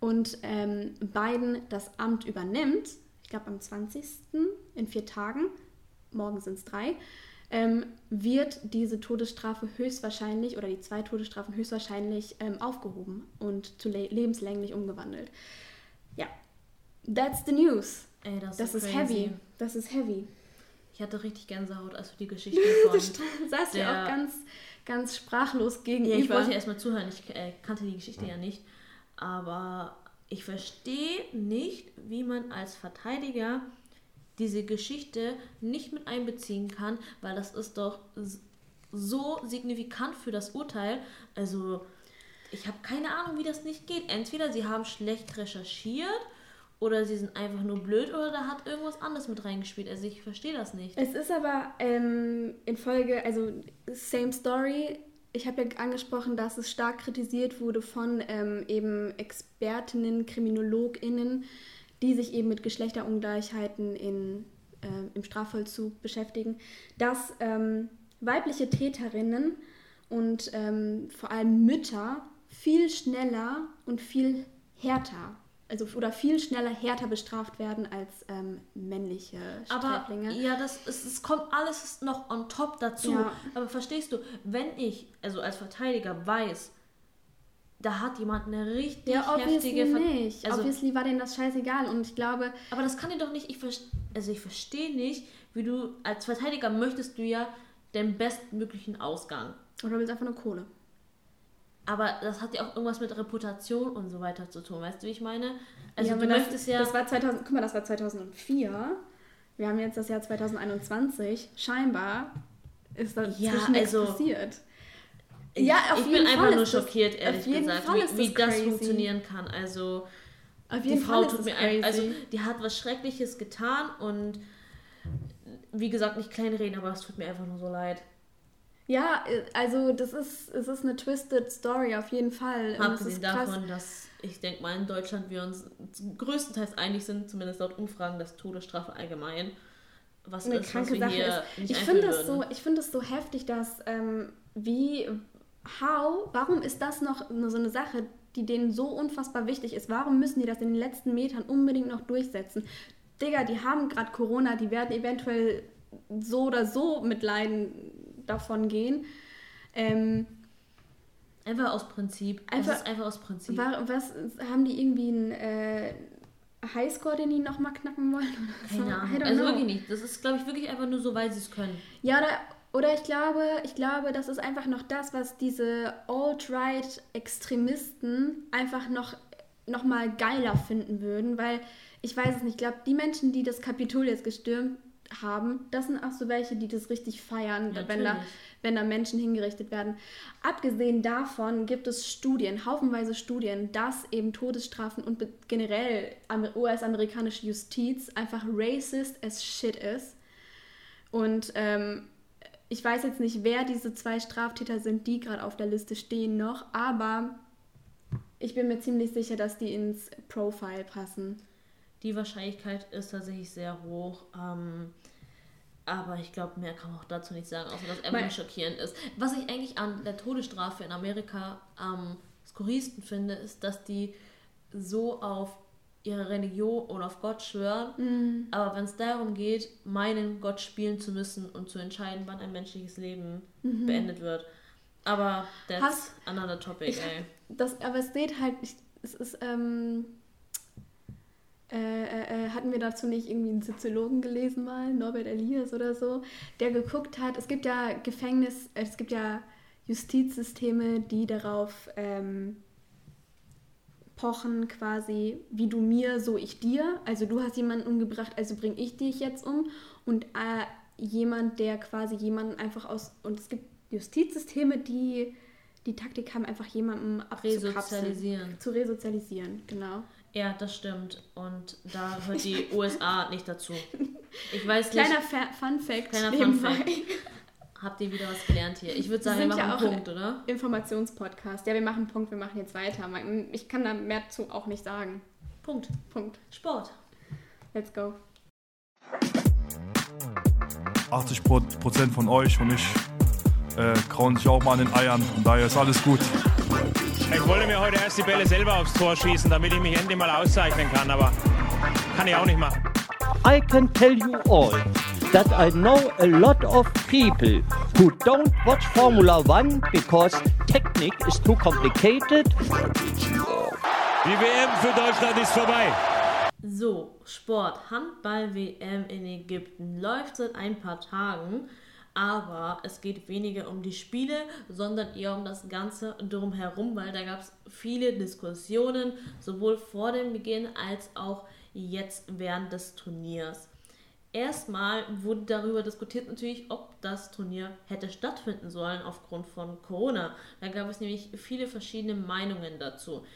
Speaker 6: und ähm, Biden das Amt übernimmt, ich glaube am 20. in vier Tagen, morgen sind es drei, ähm, wird diese Todesstrafe höchstwahrscheinlich oder die zwei Todesstrafen höchstwahrscheinlich ähm, aufgehoben und zu le lebenslänglich umgewandelt. Ja, that's the news.
Speaker 5: Ey, das,
Speaker 6: das
Speaker 5: ist,
Speaker 6: ist heavy. Das ist heavy.
Speaker 5: Ich hatte richtig Gänsehaut, als du die Geschichte *laughs* von.
Speaker 6: saß ja auch ganz, ganz sprachlos gegenüber.
Speaker 5: Ja, ich wollte erstmal zuhören. Ich äh, kannte die Geschichte ja nicht. Aber ich verstehe nicht, wie man als Verteidiger diese Geschichte nicht mit einbeziehen kann, weil das ist doch so signifikant für das Urteil. Also ich habe keine Ahnung, wie das nicht geht. Entweder sie haben schlecht recherchiert oder sie sind einfach nur blöd oder da hat irgendwas anderes mit reingespielt. Also ich verstehe das nicht.
Speaker 6: Es ist aber ähm, in Folge, also same story. Ich habe ja angesprochen, dass es stark kritisiert wurde von ähm, eben Expertinnen, KriminologInnen, die sich eben mit Geschlechterungleichheiten in, äh, im Strafvollzug beschäftigen, dass ähm, weibliche Täterinnen und ähm, vor allem Mütter viel schneller und viel härter also oder viel schneller härter bestraft werden als ähm, männliche Sträflinge.
Speaker 5: Aber ja, das ist, es kommt alles noch on top dazu. Ja. Aber verstehst du, wenn ich also als Verteidiger weiß, da hat jemand eine richtig ja, heftige
Speaker 6: Ver nicht. Also, obviously war denen das scheißegal und ich glaube.
Speaker 5: Aber das kann dir doch nicht. Ich also ich verstehe nicht, wie du als Verteidiger möchtest du ja den bestmöglichen Ausgang.
Speaker 6: Oder willst einfach nur Kohle.
Speaker 5: Aber das hat ja auch irgendwas mit Reputation und so weiter zu tun. Weißt du, wie ich meine? Also
Speaker 6: ja,
Speaker 5: du
Speaker 6: das, möchtest ja. Das war 2000. Guck mal, das war 2004. Wir haben jetzt das Jahr 2021. Scheinbar ist da ja, also, passiert.
Speaker 5: Ja, auf ich jeden bin Fall einfach nur schockiert, das, ehrlich gesagt, wie, wie das funktionieren kann. Also, die Frau Fall tut mir ein, also die hat was Schreckliches getan und wie gesagt, nicht klein reden, aber es tut mir einfach nur so leid.
Speaker 6: Ja, äh, also das ist, es ist eine twisted Story auf jeden Fall.
Speaker 5: Abgesehen davon, dass ich denke mal in Deutschland wir uns größtenteils einig sind, zumindest laut Umfragen, dass Todesstrafe allgemein was
Speaker 6: eine
Speaker 5: ist,
Speaker 6: kranke Sache ist. Ich finde das so, ich finde es so heftig, dass ähm, wie, how, warum ist das noch so eine Sache, die denen so unfassbar wichtig ist? Warum müssen die das in den letzten Metern unbedingt noch durchsetzen? Digga, die haben gerade Corona, die werden eventuell so oder so mit Leiden davon gehen. Ähm,
Speaker 5: Einfach aus Prinzip.
Speaker 6: Einfach-
Speaker 5: es ist einfach aus Prinzip.
Speaker 6: war, was haben die irgendwie einen äh, Highscore, den die nochmal knacken wollen? so?
Speaker 5: Keine Ahnung. Also
Speaker 6: know.
Speaker 5: wirklich nicht. Das ist, glaube ich, wirklich einfach nur so, weil sie es können.
Speaker 6: Ja, oder, oder ich glaube, ich glaube, das ist einfach noch das, was diese Alt-Right-Extremisten einfach noch, noch mal geiler finden würden, weil ich weiß es nicht, ich glaube, die Menschen, die das Kapitol jetzt gestürmt haben, das sind auch so welche, die das richtig feiern, wenn, da, wenn da Menschen hingerichtet werden. Abgesehen davon gibt es Studien, haufenweise Studien, dass eben Todesstrafen und generell amer- US-amerikanische Justiz einfach racist as shit ist. Und ähm, ich weiß jetzt nicht, wer diese zwei Straftäter sind, die gerade auf der Liste stehen noch, aber ich bin mir ziemlich sicher, dass die ins Profile passen.
Speaker 5: Die Wahrscheinlichkeit ist tatsächlich sehr hoch. Ähm, aber ich glaube, mehr kann man auch dazu nicht sagen, außer dass nur schockierend ist. Was ich eigentlich an der Todesstrafe in Amerika am skurrilsten finde, ist, dass die so auf ihre Religion und auf Gott schwören.
Speaker 6: Mhm.
Speaker 5: Aber wenn es darum geht, meinen Gott spielen zu müssen und zu entscheiden, wann ein menschliches Leben
Speaker 6: Mhm.
Speaker 5: beendet wird. Aber that's
Speaker 6: Hast-
Speaker 5: another topic,
Speaker 6: Ich-
Speaker 5: ey.
Speaker 6: Das, aber es geht halt, ich, es ist, ähm, äh, äh, äh, hatten wir dazu nicht irgendwie einen Soziologen gelesen mal, Norbert Elias oder so, der geguckt hat, es gibt ja Gefängnis, äh, es gibt ja Justizsysteme, die darauf ähm, pochen quasi, wie du mir, so ich dir. Also du hast jemanden umgebracht, also bringe ich dich jetzt um. Und äh, jemand, der quasi jemanden einfach aus... Und es gibt Justizsysteme, die die Taktik haben, einfach jemanden abzukapseln.
Speaker 5: Resozialisieren.
Speaker 6: Zu resozialisieren, genau.
Speaker 5: Ja, das stimmt. Und da hört die *laughs* USA nicht dazu. Ich weiß
Speaker 6: Kleiner
Speaker 5: nicht.
Speaker 6: Fa Fun Fact.
Speaker 5: Kleiner
Speaker 6: nebenbei.
Speaker 5: Fun Fact. Habt ihr wieder was gelernt hier? Ich würde sagen, wir machen
Speaker 6: ja
Speaker 5: einen Punkt, oder?
Speaker 6: Informationspodcast. Ja, wir machen einen Punkt, wir machen jetzt weiter. Ich kann da mehr zu auch nicht sagen.
Speaker 5: Punkt.
Speaker 6: Punkt.
Speaker 5: Sport.
Speaker 6: Let's go.
Speaker 12: 80 Pro- Prozent von euch und ich äh, krauen sich auch mal an den Eiern. Von daher ist alles gut.
Speaker 13: Ich wollte mir heute erst die Bälle selber aufs Tor schießen, damit ich mich endlich mal auszeichnen kann, aber kann ich auch nicht machen.
Speaker 14: I can tell you all that I know a lot of people who don't watch Formula One because technique is too complicated.
Speaker 13: Die WM für Deutschland ist vorbei.
Speaker 5: So, Sport. Handball-WM in Ägypten läuft seit ein paar Tagen. Aber es geht weniger um die Spiele, sondern eher um das Ganze drumherum, weil da gab es viele Diskussionen, sowohl vor dem Beginn als auch jetzt während des Turniers. Erstmal wurde darüber diskutiert natürlich, ob das Turnier hätte stattfinden sollen aufgrund von Corona. Da gab es nämlich viele verschiedene Meinungen dazu.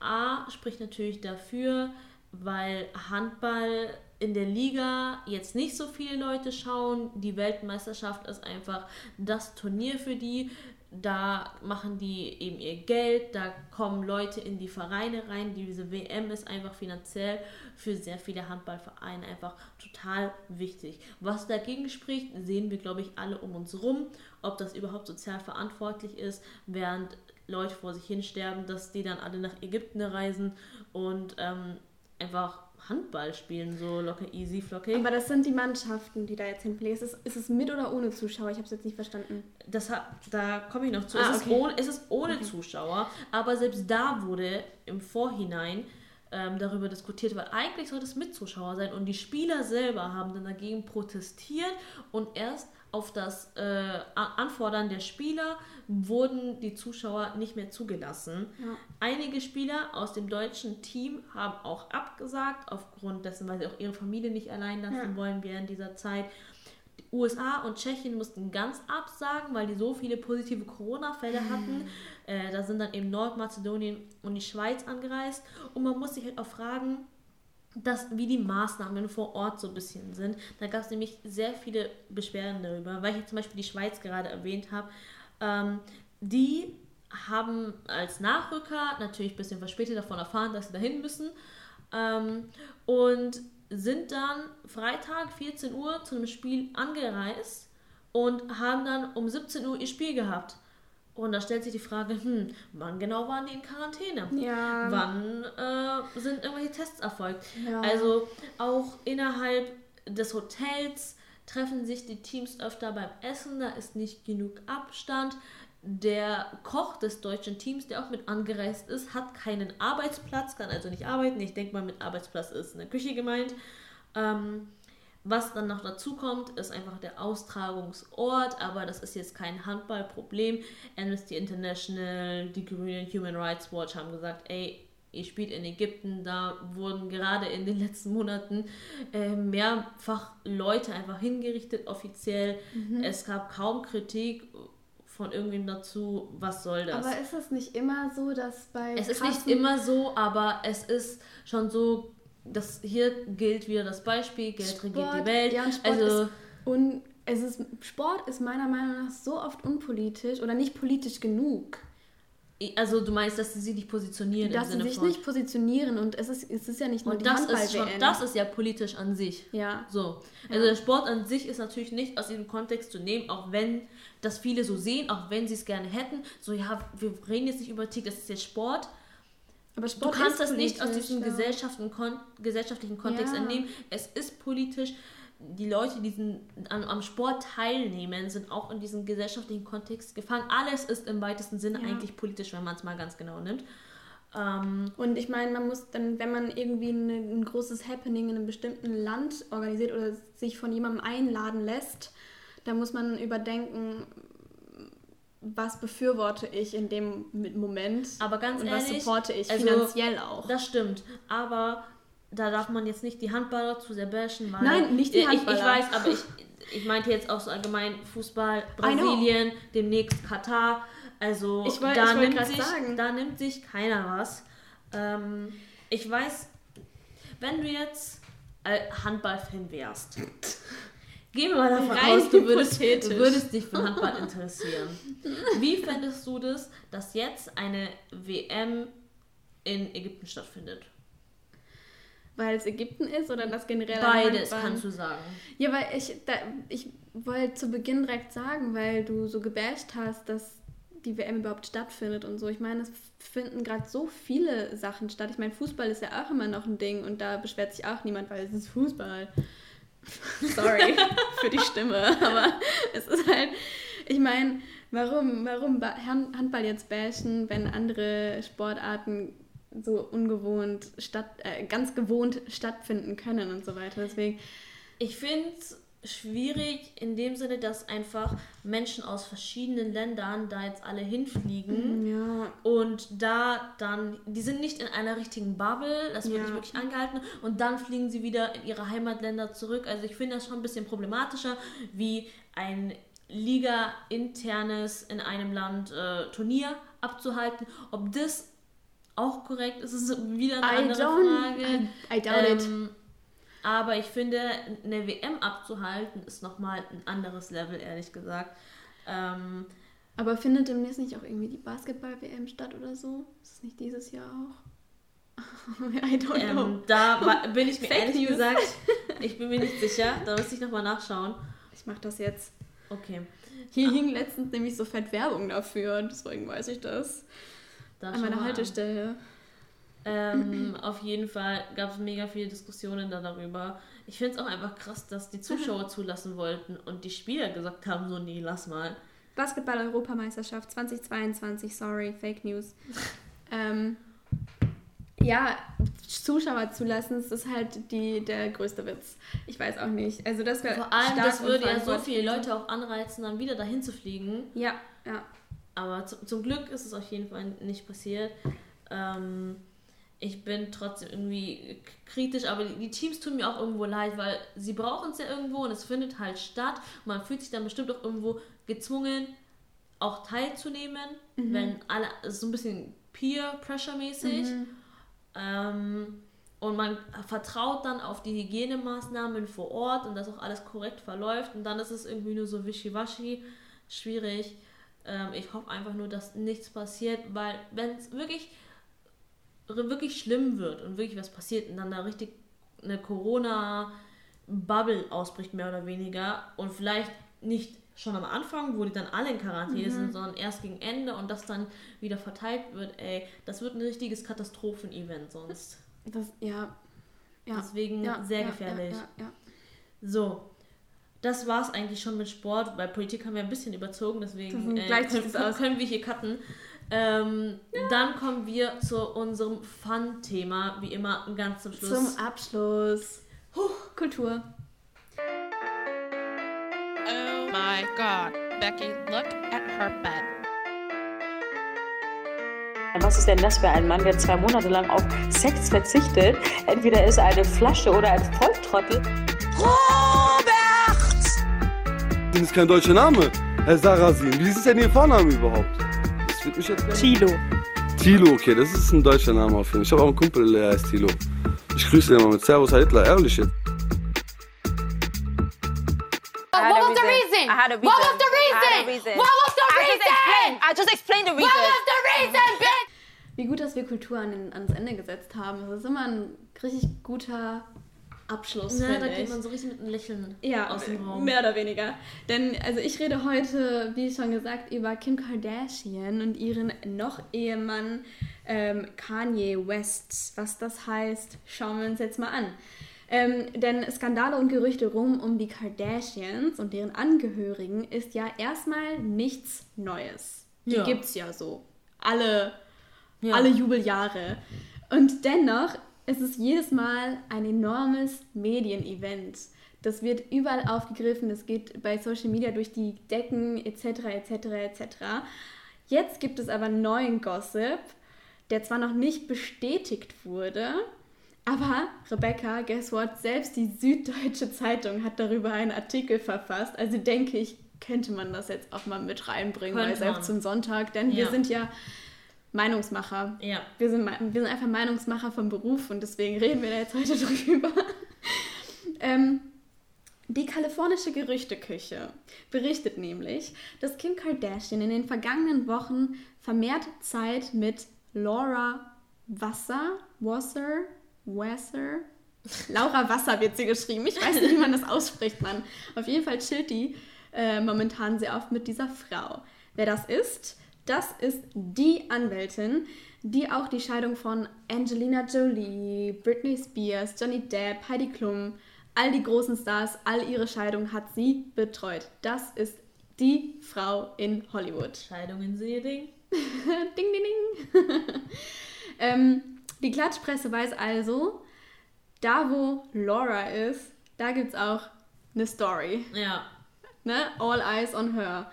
Speaker 5: A spricht natürlich dafür, weil Handball in der Liga jetzt nicht so viele Leute schauen. Die Weltmeisterschaft ist einfach das Turnier für die. Da machen die eben ihr Geld, da kommen Leute in die Vereine rein. Diese WM ist einfach finanziell für sehr viele Handballvereine einfach total wichtig. Was dagegen spricht, sehen wir, glaube ich, alle um uns rum. Ob das überhaupt sozial verantwortlich ist, während Leute vor sich hin sterben, dass die dann alle nach Ägypten reisen und ähm, einfach Handball spielen, so locker easy, flockig.
Speaker 6: Aber das sind die Mannschaften, die da jetzt hinfliegen. Ist es, ist es mit oder ohne Zuschauer? Ich habe es jetzt nicht verstanden.
Speaker 5: Das hat, da komme ich noch zu.
Speaker 6: Ah,
Speaker 5: es, ist
Speaker 6: okay.
Speaker 5: ohne, es ist ohne
Speaker 6: Okay.
Speaker 5: Zuschauer, aber selbst da wurde im Vorhinein ähm, darüber diskutiert, weil eigentlich sollte es mit Zuschauer sein und die Spieler selber haben dann dagegen protestiert und erst auf das äh, Anfordern der Spieler wurden die Zuschauer nicht mehr zugelassen.
Speaker 6: Ja.
Speaker 5: Einige Spieler aus dem deutschen Team haben auch abgesagt, aufgrund dessen, weil sie auch ihre Familie nicht allein lassen
Speaker 6: Ja.
Speaker 5: wollen während dieser Zeit. Die USA und Tschechien mussten ganz absagen, weil die so viele positive Corona-Fälle hatten. Äh, da sind dann eben Nordmazedonien und die Schweiz angereist. Und man muss sich halt auch fragen, dass, wie die Maßnahmen vor Ort so ein bisschen sind. Da gab es nämlich sehr viele Beschwerden darüber, weil ich jetzt zum Beispiel die Schweiz gerade erwähnt habe. Ähm, die haben als Nachrücker natürlich ein bisschen verspätet davon erfahren, dass sie dahin müssen ähm, und sind dann Freitag 14 Uhr zu einem Spiel angereist und haben dann um 17 Uhr ihr Spiel gehabt. Und da stellt sich die Frage, hm, wann genau waren die in Quarantäne?
Speaker 6: Ja.
Speaker 5: Wann äh, sind irgendwelche Tests erfolgt?
Speaker 6: Ja.
Speaker 5: Also auch innerhalb des Hotels treffen sich die Teams öfter beim Essen, da ist nicht genug Abstand. Der Koch des deutschen Teams, der auch mit angereist ist, hat keinen Arbeitsplatz, kann also nicht arbeiten. Ich denke mal, mit Arbeitsplatz ist eine Küche gemeint. Ähm, was dann noch dazu kommt, ist einfach der Austragungsort, aber das ist jetzt kein Handballproblem. Amnesty International, die Grünen Human Rights Watch haben gesagt, ey, ihr spielt in Ägypten, da wurden gerade in den letzten Monaten äh, mehrfach Leute einfach hingerichtet, offiziell.
Speaker 6: Mhm.
Speaker 5: Es gab kaum Kritik von irgendwem dazu, was soll das?
Speaker 6: Aber ist es nicht immer so, dass bei.
Speaker 5: Es ist nicht immer so, aber es ist schon so, dass hier gilt wieder das Beispiel, Geld regiert die
Speaker 6: Sport-
Speaker 5: Welt.
Speaker 6: Ja, und Sport
Speaker 5: also
Speaker 6: ist un, es ist, Sport ist meiner Meinung nach so oft unpolitisch oder nicht politisch genug.
Speaker 5: Also du meinst, dass sie sich nicht positionieren
Speaker 6: dass
Speaker 5: im Sinne
Speaker 6: sie sich
Speaker 5: von...
Speaker 6: nicht positionieren und es ist, es ist ja nicht nur
Speaker 5: und
Speaker 6: die
Speaker 5: das ist, schon, das ist ja politisch an sich.
Speaker 6: Ja.
Speaker 5: So. Also der Sport an sich ist natürlich nicht aus diesem Kontext zu nehmen, auch wenn das viele so sehen, auch wenn sie es gerne hätten. So, ja, wir reden jetzt nicht über Tick, das ist jetzt Sport.
Speaker 6: Aber Sport
Speaker 5: du kannst das nicht aus diesem
Speaker 6: ja.
Speaker 5: kon gesellschaftlichen Kontext
Speaker 6: Ja.
Speaker 5: entnehmen. Es ist politisch. Die Leute, die diesen, am, am Sport teilnehmen, sind auch in diesem gesellschaftlichen Kontext gefangen. Alles ist im weitesten Sinne
Speaker 6: Ja.
Speaker 5: eigentlich politisch, wenn man es mal ganz genau nimmt. Ähm,
Speaker 6: Und ich meine, man muss dann, wenn man irgendwie eine, ein großes Happening in einem bestimmten Land organisiert oder sich von jemandem einladen lässt, dann muss man überdenken, was befürworte ich in dem Moment
Speaker 5: Aber ganz
Speaker 6: und
Speaker 5: ehrlich,
Speaker 6: was supporte ich
Speaker 5: also,
Speaker 6: finanziell auch.
Speaker 5: Das stimmt. Aber da darf man jetzt nicht die Handballer zu sehr bashen, weil.
Speaker 6: Nein, nicht die
Speaker 5: Ich, ich
Speaker 6: Handballer.
Speaker 5: weiß, aber ich, ich meinte jetzt auch so allgemein Fußball. Brasilien, demnächst Katar. Also
Speaker 6: Ich wollt-
Speaker 5: da,
Speaker 6: ich
Speaker 5: nimmt sich,
Speaker 6: sagen.
Speaker 5: da nimmt sich keiner was. Ähm, ich weiß, wenn du jetzt äh, Handball-Fan wärst, gehen wir mal davon
Speaker 6: Rein
Speaker 5: aus, du würdest, du würdest dich für Handball interessieren. Wie fändest du das, dass jetzt eine WM in Ägypten stattfindet?
Speaker 6: Weil es Ägypten ist oder das generell
Speaker 5: Beides kannst du sagen.
Speaker 6: Ja, weil ich, da, ich wollte zu Beginn direkt sagen, weil du so gebasht hast, dass die WM überhaupt stattfindet und so. Ich meine, es finden gerade so viele Sachen statt. Ich meine, Fußball ist ja auch immer noch ein Ding und da beschwert sich auch niemand, weil es ist Fußball. Sorry für die Stimme, aber es ist halt, ich meine, warum, warum ba- Hand- Handball jetzt bashen, wenn andere Sportarten so ungewohnt statt, äh, ganz gewohnt stattfinden können und so weiter. Deswegen,
Speaker 5: Ich finde schwierig in dem Sinne, dass einfach Menschen aus verschiedenen Ländern da jetzt alle hinfliegen
Speaker 6: ja,
Speaker 5: und da dann, die sind nicht in einer richtigen Bubble, das wird
Speaker 6: Ja.
Speaker 5: nicht wirklich angehalten und dann fliegen sie wieder in ihre Heimatländer zurück. Also ich finde das schon ein bisschen problematischer, wie ein Liga-internes in einem Land äh, Turnier abzuhalten. Ob das auch korrekt ist, ist wieder eine
Speaker 6: I
Speaker 5: andere Frage.
Speaker 6: I- I doubt it.
Speaker 5: Aber ich finde, eine WM abzuhalten ist nochmal ein anderes Level, ehrlich gesagt. Ähm,
Speaker 6: aber findet demnächst nicht auch irgendwie die Basketball-WM statt oder so? Ist es nicht dieses Jahr auch? *laughs* I don't know.
Speaker 5: ähm, da bin ich mir ehrlich
Speaker 6: News.
Speaker 5: gesagt, *laughs* ich bin mir nicht sicher. Da müsste ich nochmal nachschauen.
Speaker 6: Ich mache das jetzt.
Speaker 5: Okay.
Speaker 6: Hier hing letztens nämlich so fett Werbung dafür, deswegen weiß ich das.
Speaker 5: Da
Speaker 6: An meiner
Speaker 5: mal an. Ähm, *laughs* auf jeden Fall gab es mega viele Diskussionen da darüber. Ich finde es auch einfach krass, dass die Zuschauer *laughs* zulassen wollten und die Spieler gesagt haben, so nee, lass mal.
Speaker 6: Basketball-Europameisterschaft 2022, sorry, Fake News. *laughs* ähm, ja, Zuschauer zulassen, das ist halt die, der größte Witz. Ich weiß auch nicht. Also das
Speaker 5: Vor allem, das würde ja so viele Leute auch anreizen, dann wieder dahin zu fliegen.
Speaker 6: Ja, ja.
Speaker 5: Aber zu, zum Glück ist es auf jeden Fall nicht passiert. Ähm, ich bin trotzdem irgendwie kritisch, aber die, Teams tun mir auch irgendwo leid, weil sie brauchen es ja irgendwo und es findet halt statt. Und man fühlt sich dann bestimmt auch irgendwo gezwungen, auch teilzunehmen,
Speaker 6: Mhm.
Speaker 5: wenn alle, so ein bisschen Peer-Pressure-mäßig.
Speaker 6: Mhm.
Speaker 5: Ähm, und man vertraut dann auf die Hygienemaßnahmen vor Ort und dass auch alles korrekt verläuft und dann ist es irgendwie nur so wischiwaschi, schwierig. Ähm, ich hoffe einfach nur, dass nichts passiert, weil wenn es wirklich, wirklich schlimm wird und wirklich was passiert und dann da richtig eine Corona-Bubble ausbricht, mehr oder weniger, und vielleicht nicht schon am Anfang, wo die dann alle in Quarantäne
Speaker 6: Mhm.
Speaker 5: sind, sondern erst gegen Ende und das dann wieder verteilt wird, ey, das wird ein richtiges Katastrophenevent sonst.
Speaker 6: Das, ja. ja.
Speaker 5: Deswegen
Speaker 6: Ja,
Speaker 5: sehr
Speaker 6: ja,
Speaker 5: gefährlich. So. Das war's eigentlich schon mit Sport. Bei Politik haben wir ein bisschen überzogen, deswegen äh, können, können wir hier cutten. Ähm, Dann kommen wir zu unserem Fun-Thema, wie immer ganz zum Schluss.
Speaker 6: Zum Abschluss. Huch, Kultur.
Speaker 15: Oh my god. Becky, look at her bed.
Speaker 16: Was ist denn das für ein Mann, der zwei Monate lang auf Sex verzichtet? Entweder ist er eine Flasche oder ein Volltrottel.
Speaker 17: Robert! Das ist kein deutscher Name. Herr Sarasin, wie ist denn Ihr Vorname überhaupt? Mich jetzt
Speaker 16: Tilo.
Speaker 17: Tilo, okay, das ist ein deutscher Name auf jeden Fall. Ich habe auch einen Kumpel, der heißt Tilo. Ich grüße den mal mit Servus, Herr Hitler, ehrlich jetzt.
Speaker 18: What was the reason?
Speaker 19: I had a reason.
Speaker 18: What was the
Speaker 19: I had a
Speaker 18: reason? What was the reason?
Speaker 19: just explained. I just explained the reason.
Speaker 18: What was the reason, bitch?
Speaker 6: Wie gut, dass wir Kultur an den, ans Ende gesetzt haben. Das ist immer ein richtig guter Abschluss.
Speaker 5: Ja,
Speaker 6: finde
Speaker 5: da geht man so richtig mit einem Lächeln
Speaker 6: Ja,
Speaker 5: aus dem Raum.
Speaker 6: mehr oder weniger. Denn also ich rede heute, wie schon gesagt, über Kim Kardashian und ihren noch Ehemann ähm, Kanye West. Was das heißt, schauen wir uns jetzt mal an. Ähm, denn Skandale und Gerüchte rum um die Kardashians und deren Angehörigen ist ja erstmal nichts Neues. Die
Speaker 5: Ja.
Speaker 6: gibt's ja so. Alle,
Speaker 5: Ja.
Speaker 6: alle Jubeljahre. Und dennoch ist es jedes Mal ein enormes Medienevent. Das wird überall aufgegriffen, es geht bei Social Media durch die Decken etc. etc. etc. Jetzt gibt es aber neuen Gossip, der zwar noch nicht bestätigt wurde, aber Rebecca, guess what? Selbst die Süddeutsche Zeitung hat darüber einen Artikel verfasst. Also denke ich, könnte man das jetzt auch mal mit reinbringen
Speaker 5: Könnte
Speaker 6: Selbst
Speaker 5: man.
Speaker 6: zum Sonntag, denn wir
Speaker 5: Ja.
Speaker 6: sind ja Meinungsmacher.
Speaker 5: Ja.
Speaker 6: Wir sind, wir sind einfach Meinungsmacher vom Beruf und deswegen reden wir da jetzt heute *laughs* drüber. ähm, die kalifornische Gerüchteküche berichtet nämlich, dass Kim Kardashian in den vergangenen Wochen vermehrt Zeit mit Laura Wasser, Wasser, Wasser, Laura Wasser wird sie geschrieben. Ich weiß nicht, wie man das ausspricht, Mann. Auf jeden Fall chillt die äh, momentan sehr oft mit dieser Frau. Wer das ist, das ist die Anwältin, die auch die Scheidung von Angelina Jolie, Britney Spears, Johnny Depp, Heidi Klum, all die großen Stars, all ihre Scheidungen hat sie betreut. Das ist die Frau in Hollywood.
Speaker 5: Scheidungen sind ihr *laughs* Ding.
Speaker 6: ding, ding, ding. *laughs* ähm, die Klatschpresse weiß also, da wo Laura ist, da gibt es auch eine Story.
Speaker 5: Ja.
Speaker 6: Ne? All eyes on her.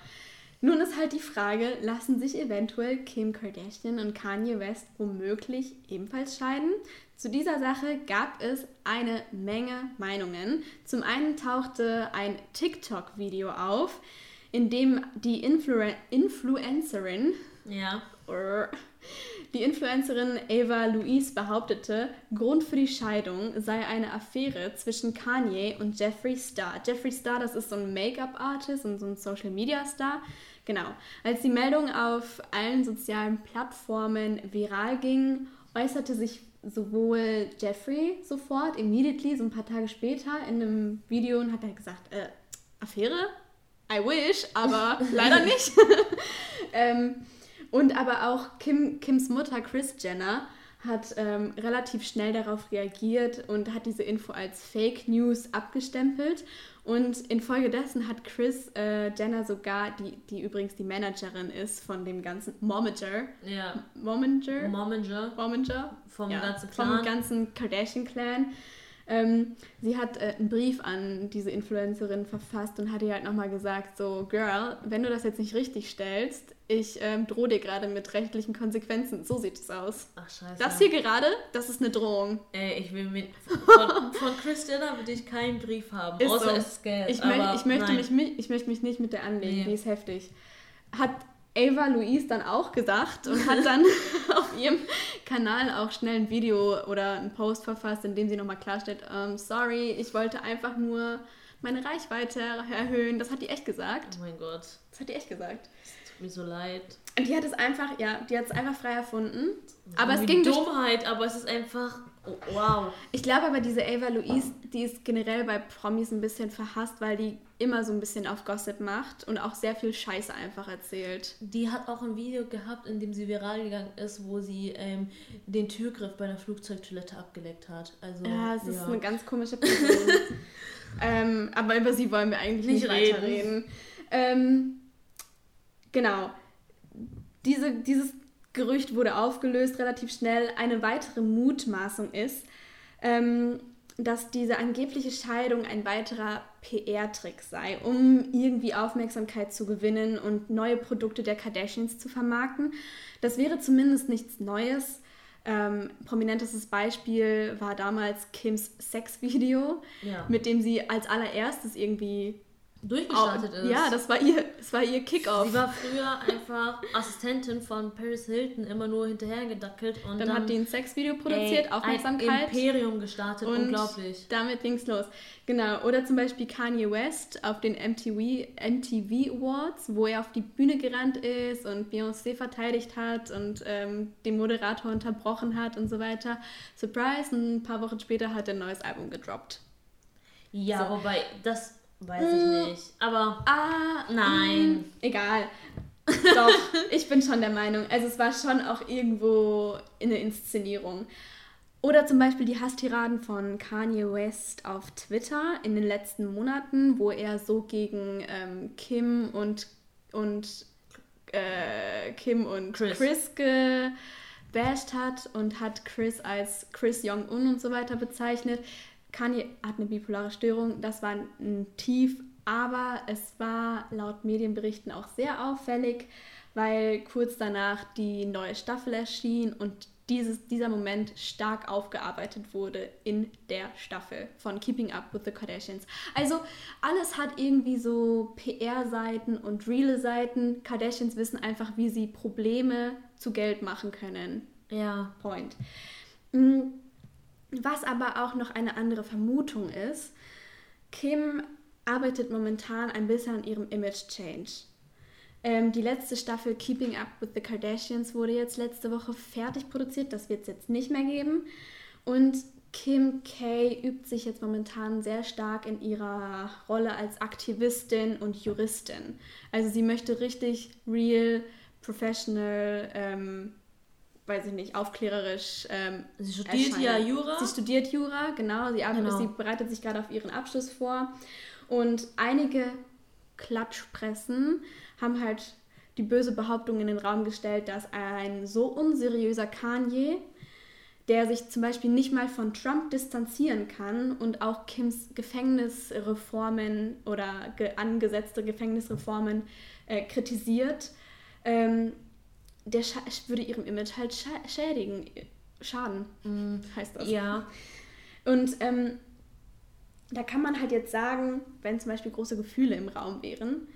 Speaker 6: Nun ist halt die Frage, lassen sich eventuell Kim Kardashian und Kanye West womöglich ebenfalls scheiden? Zu dieser Sache gab es eine Menge Meinungen. Zum einen tauchte ein TikTok-Video auf, in dem die Influ Influencerin
Speaker 5: Ja.
Speaker 6: Die Influencerin Ava Louise behauptete, Grund für die Scheidung sei eine Affäre zwischen Kanye und Jeffree Star. Jeffree Star, das ist so ein Make-up-Artist und so ein Social-Media-Star. Genau. Als die Meldung auf allen sozialen Plattformen viral ging, äußerte sich sowohl Jeffrey sofort, immediately, so ein paar Tage später, in einem Video und hat er gesagt, äh, Affäre? I wish, aber *laughs* leider nicht. *laughs* ähm, und aber auch Kim, Kims Mutter Chris Jenner hat ähm, relativ schnell darauf reagiert und hat diese Info als Fake News abgestempelt. Und infolgedessen hat Chris äh, Jenner sogar, die, die übrigens die Managerin ist von dem ganzen Momager.
Speaker 5: Ja.
Speaker 6: Momager?
Speaker 5: Momager.
Speaker 6: Momager.
Speaker 5: Vom
Speaker 6: ja,
Speaker 5: ganzen
Speaker 6: Vom
Speaker 5: Clan.
Speaker 6: ganzen Kardashian-Clan. Ähm, sie hat äh, einen Brief an diese Influencerin verfasst und hat ihr halt nochmal gesagt, so, Girl, wenn du das jetzt nicht richtig stellst, ich ähm, drohe dir gerade mit rechtlichen Konsequenzen. So sieht es aus.
Speaker 5: Ach, scheiße.
Speaker 6: Das hier gerade, das ist eine Drohung.
Speaker 5: Ey, ich will mit. Von, von Chris Jenner würde ich keinen Brief haben.
Speaker 6: Ist
Speaker 5: außer
Speaker 6: so.
Speaker 5: es ist Geld.
Speaker 6: Ich, möcht, ich, möchte
Speaker 5: nein.
Speaker 6: mich, mi- ich möchte mich nicht mit der anlegen,
Speaker 5: Nee.
Speaker 6: die ist heftig. Hat Ava Louise dann auch gesagt und hat dann *laughs* *laughs* auf ihrem Kanal auch schnell ein Video oder einen Post verfasst, in dem sie nochmal klarstellt, ähm, sorry, ich wollte einfach nur meine Reichweite erhöhen. Das hat die echt gesagt.
Speaker 5: Oh mein Gott.
Speaker 6: Das hat die echt gesagt.
Speaker 5: Tut mir so leid.
Speaker 6: Und die hat es einfach, ja, die hat es einfach frei erfunden. Aber
Speaker 5: Wie
Speaker 6: es ging durch
Speaker 5: Dummheit, aber es ist einfach. Oh, wow.
Speaker 6: Ich glaube aber, diese Ava Louise, die ist generell bei Promis ein bisschen verhasst, weil die immer so ein bisschen auf Gossip macht und auch sehr viel Scheiße einfach erzählt.
Speaker 5: Die hat auch ein Video gehabt, in dem sie viral gegangen ist, wo sie ähm, den Türgriff bei einer Flugzeugtoilette abgeleckt hat. Also,
Speaker 6: Ja, es ist eine ganz komische *laughs* Person. ähm, aber über sie wollen wir eigentlich nicht,
Speaker 5: Nicht
Speaker 6: weiter
Speaker 5: reden.
Speaker 6: reden. Ähm, genau. Diese, dieses Gerücht wurde aufgelöst relativ schnell. Eine weitere Mutmaßung ist, ähm, dass diese angebliche Scheidung ein weiterer PR-Trick sei, um irgendwie Aufmerksamkeit zu gewinnen und neue Produkte der Kardashians zu vermarkten. Das wäre zumindest nichts Neues. Ähm, prominentestes Beispiel war damals Kims Sexvideo,
Speaker 5: Ja.
Speaker 6: mit dem sie als allererstes irgendwie
Speaker 5: Durchgestartet
Speaker 6: Au-
Speaker 5: ist.
Speaker 6: Ja, das war ihr, das war ihr Kickoff.
Speaker 5: Sie war früher einfach Assistentin von Paris Hilton, immer nur hinterhergedackelt und
Speaker 6: Dann
Speaker 5: dann,
Speaker 6: hat die ein Sexvideo produziert,
Speaker 5: ey,
Speaker 6: Aufmerksamkeit.
Speaker 5: Ein Imperium gestartet,
Speaker 6: und
Speaker 5: unglaublich.
Speaker 6: damit ging's los. Genau. Oder zum Beispiel Kanye West auf den MTV, MTV Awards, wo er auf die Bühne gerannt ist und Beyoncé verteidigt hat und ähm, den Moderator unterbrochen hat und so weiter. Surprise, ein paar Wochen später hat er ein neues Album gedroppt.
Speaker 5: Ja,
Speaker 6: So.
Speaker 5: wobei, das weiß
Speaker 6: Mm.
Speaker 5: ich nicht. Aber
Speaker 6: Ah,
Speaker 5: nein.
Speaker 6: mm, egal. *laughs* Doch, ich bin schon der Meinung. Also es war schon auch irgendwo in der Inszenierung. Oder zum Beispiel die Hasstiraden von Kanye West auf Twitter in den letzten Monaten, wo er so gegen ähm, Kim und, und äh, Kim und
Speaker 5: Chris.
Speaker 6: Chris, gebasht hat und hat Chris als Chris Jong-un und so weiter bezeichnet. Kanye hat eine bipolare Störung, das war ein Tief, aber es war laut Medienberichten auch sehr auffällig, weil kurz danach die neue Staffel erschien und dieses, dieser Moment stark aufgearbeitet wurde in der Staffel von Keeping Up with the Kardashians. Also alles hat irgendwie so PR-Seiten und reale Seiten. Kardashians wissen einfach, wie sie Probleme zu Geld machen können.
Speaker 5: Ja.
Speaker 6: Point. Mm, Was aber auch noch eine andere Vermutung ist, Kim arbeitet momentan ein bisschen an ihrem Image-Change. Ähm, die letzte Staffel Keeping Up with the Kardashians wurde jetzt letzte Woche fertig produziert. Das wird es jetzt nicht mehr geben. Und Kim K übt sich jetzt momentan sehr stark in ihrer Rolle als Aktivistin und Juristin. Also sie möchte richtig real, professional, ähm, weiß ich nicht, aufklärerisch. Ähm,
Speaker 5: Sie studiert ja. Jura.
Speaker 6: Sie studiert Jura, genau. Sie, arbeitet,
Speaker 5: Genau.
Speaker 6: sie bereitet sich gerade auf ihren Abschluss vor. Und einige Klatschpressen haben halt die böse Behauptung in den Raum gestellt, dass ein so unseriöser Kanye, der sich zum Beispiel nicht mal von Trump distanzieren kann und auch Kims Gefängnisreformen oder ge angesetzte Gefängnisreformen äh, kritisiert, ähm, der scha würde ihrem Image halt scha schädigen. Schaden, heißt das.
Speaker 5: Ja.
Speaker 6: Und ähm, da kann man halt jetzt sagen, wenn zum Beispiel große Gefühle im Raum wären,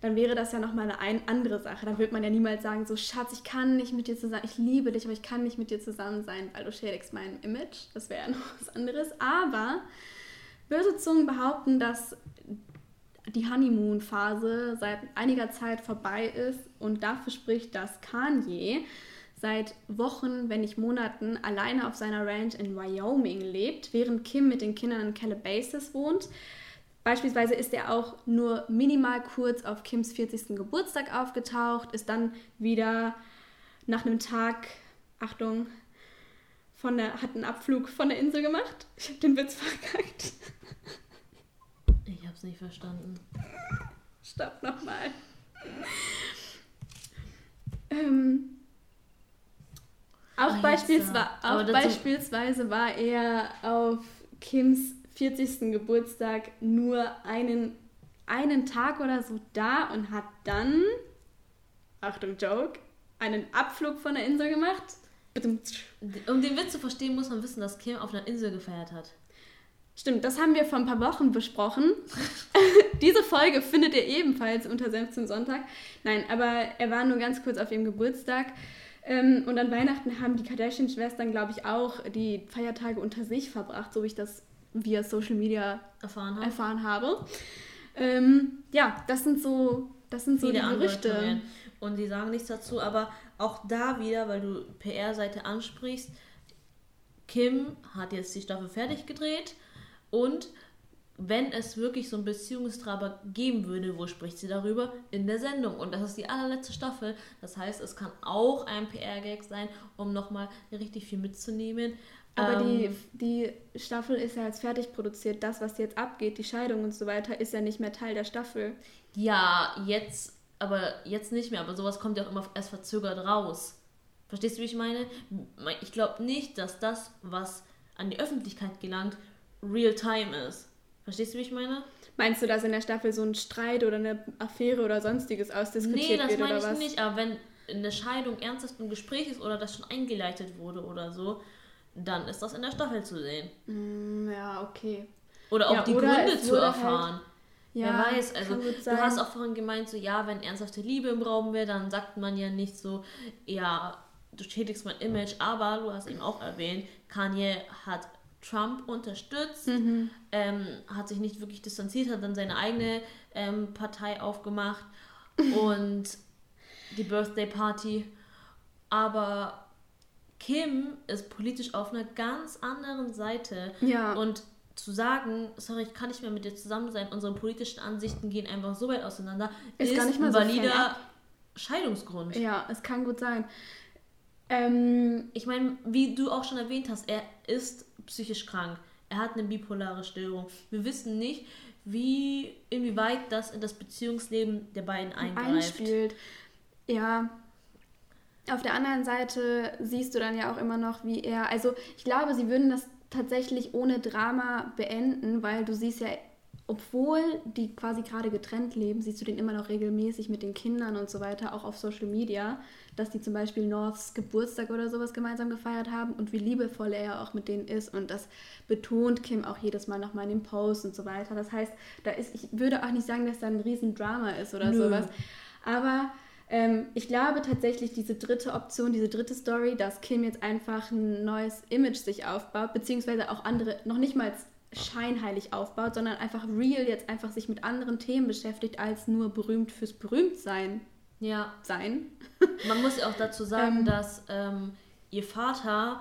Speaker 6: dann wäre das ja nochmal eine ein andere Sache. Dann würde man ja niemals sagen, so Schatz, ich kann nicht mit dir zusammen, ich liebe dich, aber ich kann nicht mit dir zusammen sein, weil du schädigst mein Image. Das wäre ja noch was anderes. Aber böse Zungen behaupten, dass die Honeymoon-Phase seit einiger Zeit vorbei ist und dafür spricht, dass Kanye seit Wochen, wenn nicht Monaten, alleine auf seiner Ranch in Wyoming lebt, während Kim mit den Kindern in Calabasas wohnt. Beispielsweise ist er auch nur minimal kurz auf Kims 40. Geburtstag aufgetaucht, ist dann wieder nach einem Tag, Achtung, von der, hat einen Abflug von der Insel gemacht. Ich habe den Witz verkackt.
Speaker 5: Ich hab's nicht verstanden.
Speaker 6: Stopp nochmal. Ähm, auch,
Speaker 5: jetzt,
Speaker 6: beispielsweise, auch beispielsweise war er auf Kims 40. Geburtstag nur einen, einen Tag oder so da und hat dann, Achtung Joke, einen Abflug von der Insel gemacht.
Speaker 5: Um den Witz zu verstehen, muss man wissen, dass Kim auf einer Insel gefeiert hat.
Speaker 6: Stimmt, das haben wir vor ein paar Wochen besprochen. *laughs* Diese Folge findet ihr ebenfalls unter Senf zum Sonntag. Nein, aber er war nur ganz kurz auf ihrem Geburtstag. Ähm, und an Weihnachten haben die Kardashian-Schwestern, glaube ich, auch die Feiertage unter sich verbracht, so wie ich das via Social Media
Speaker 5: erfahren, habe.
Speaker 6: erfahren habe. Ähm, ja, das sind so, das sind so die Gerüchte.
Speaker 5: Und die sagen nichts dazu, aber auch da wieder, weil du PR-Seite ansprichst, Kim hat jetzt die Staffel fertig gedreht und wenn es wirklich so ein Beziehungstrauer geben würde, wo spricht sie darüber? In der Sendung. Und das ist die allerletzte Staffel. Das heißt, es kann auch ein PR-Gag sein, um nochmal richtig viel mitzunehmen.
Speaker 6: Aber
Speaker 5: Ähm,
Speaker 6: die, die Staffel ist ja jetzt fertig produziert. Das, was jetzt abgeht, die Scheidung und so weiter, ist ja nicht mehr Teil der Staffel.
Speaker 5: Ja, jetzt, aber jetzt nicht mehr. Aber sowas kommt ja auch immer erst verzögert raus. Verstehst du, wie ich meine? Ich glaube nicht, dass das, was an die Öffentlichkeit gelangt, real time ist. Verstehst du, wie ich meine?
Speaker 6: Meinst du, dass in der Staffel so ein Streit oder eine Affäre oder sonstiges ausdiskutiert
Speaker 5: Nee, das
Speaker 6: wird
Speaker 5: meine ich
Speaker 6: was?
Speaker 5: nicht. Aber wenn eine Scheidung ernsthaft im Gespräch ist oder das schon eingeleitet wurde oder so, dann ist das in der Staffel zu sehen.
Speaker 6: Mm, ja, okay.
Speaker 5: Oder auch
Speaker 6: Ja,
Speaker 5: die
Speaker 6: oder
Speaker 5: Gründe zu
Speaker 6: wurde
Speaker 5: erfahren.
Speaker 6: Halt, ja,
Speaker 5: Wer weiß, also du hast auch vorhin gemeint, so ja, wenn ernsthafte Liebe im Raum wäre, dann sagt man ja nicht so, ja, du schädigst mein Image, aber du hast eben auch erwähnt, Kanye hat Trump unterstützt,
Speaker 6: Mhm.
Speaker 5: ähm, hat sich nicht wirklich distanziert, hat dann seine eigene ähm, Partei aufgemacht *laughs* und die Birthday Party. Aber Kim ist politisch auf einer ganz anderen Seite.
Speaker 6: Ja.
Speaker 5: Und zu sagen, sorry, ich kann nicht mehr mit dir zusammen sein, unsere politischen Ansichten gehen einfach so weit auseinander,
Speaker 6: Ist
Speaker 5: ist,
Speaker 6: gar nicht mal
Speaker 5: ein
Speaker 6: so
Speaker 5: valider
Speaker 6: fernab.
Speaker 5: Scheidungsgrund.
Speaker 6: Ja, es kann gut sein. Ähm,
Speaker 5: ich meine, wie du auch schon erwähnt hast, er ist psychisch krank. Er hat eine bipolare Störung. Wir wissen nicht, wie, inwieweit das in das Beziehungsleben der beiden eingreift.
Speaker 6: einspielt. Ja. Auf der anderen Seite siehst du dann ja auch immer noch, wie er. Also, ich glaube, sie würden das tatsächlich ohne Drama beenden, weil du siehst ja, obwohl die quasi gerade getrennt leben, siehst du den immer noch regelmäßig mit den Kindern und so weiter, auch auf Social Media, dass die zum Beispiel Norths Geburtstag oder sowas gemeinsam gefeiert haben und wie liebevoll er ja auch mit denen ist und das betont Kim auch jedes Mal nochmal in den Posts und so weiter. Das heißt, da ist, ich würde auch nicht sagen, dass da ein Riesendrama ist oder
Speaker 5: Nö.
Speaker 6: sowas, aber ähm, ich glaube tatsächlich, diese dritte Option, diese dritte Story, dass Kim jetzt einfach ein neues Image sich aufbaut, beziehungsweise auch andere, noch nicht mal scheinheilig aufbaut, sondern einfach real jetzt einfach sich mit anderen Themen beschäftigt, als nur berühmt fürs Berühmtsein
Speaker 5: ja.
Speaker 6: sein.
Speaker 5: Man muss ja auch dazu sagen,
Speaker 6: Ähm.
Speaker 5: dass ähm, ihr Vater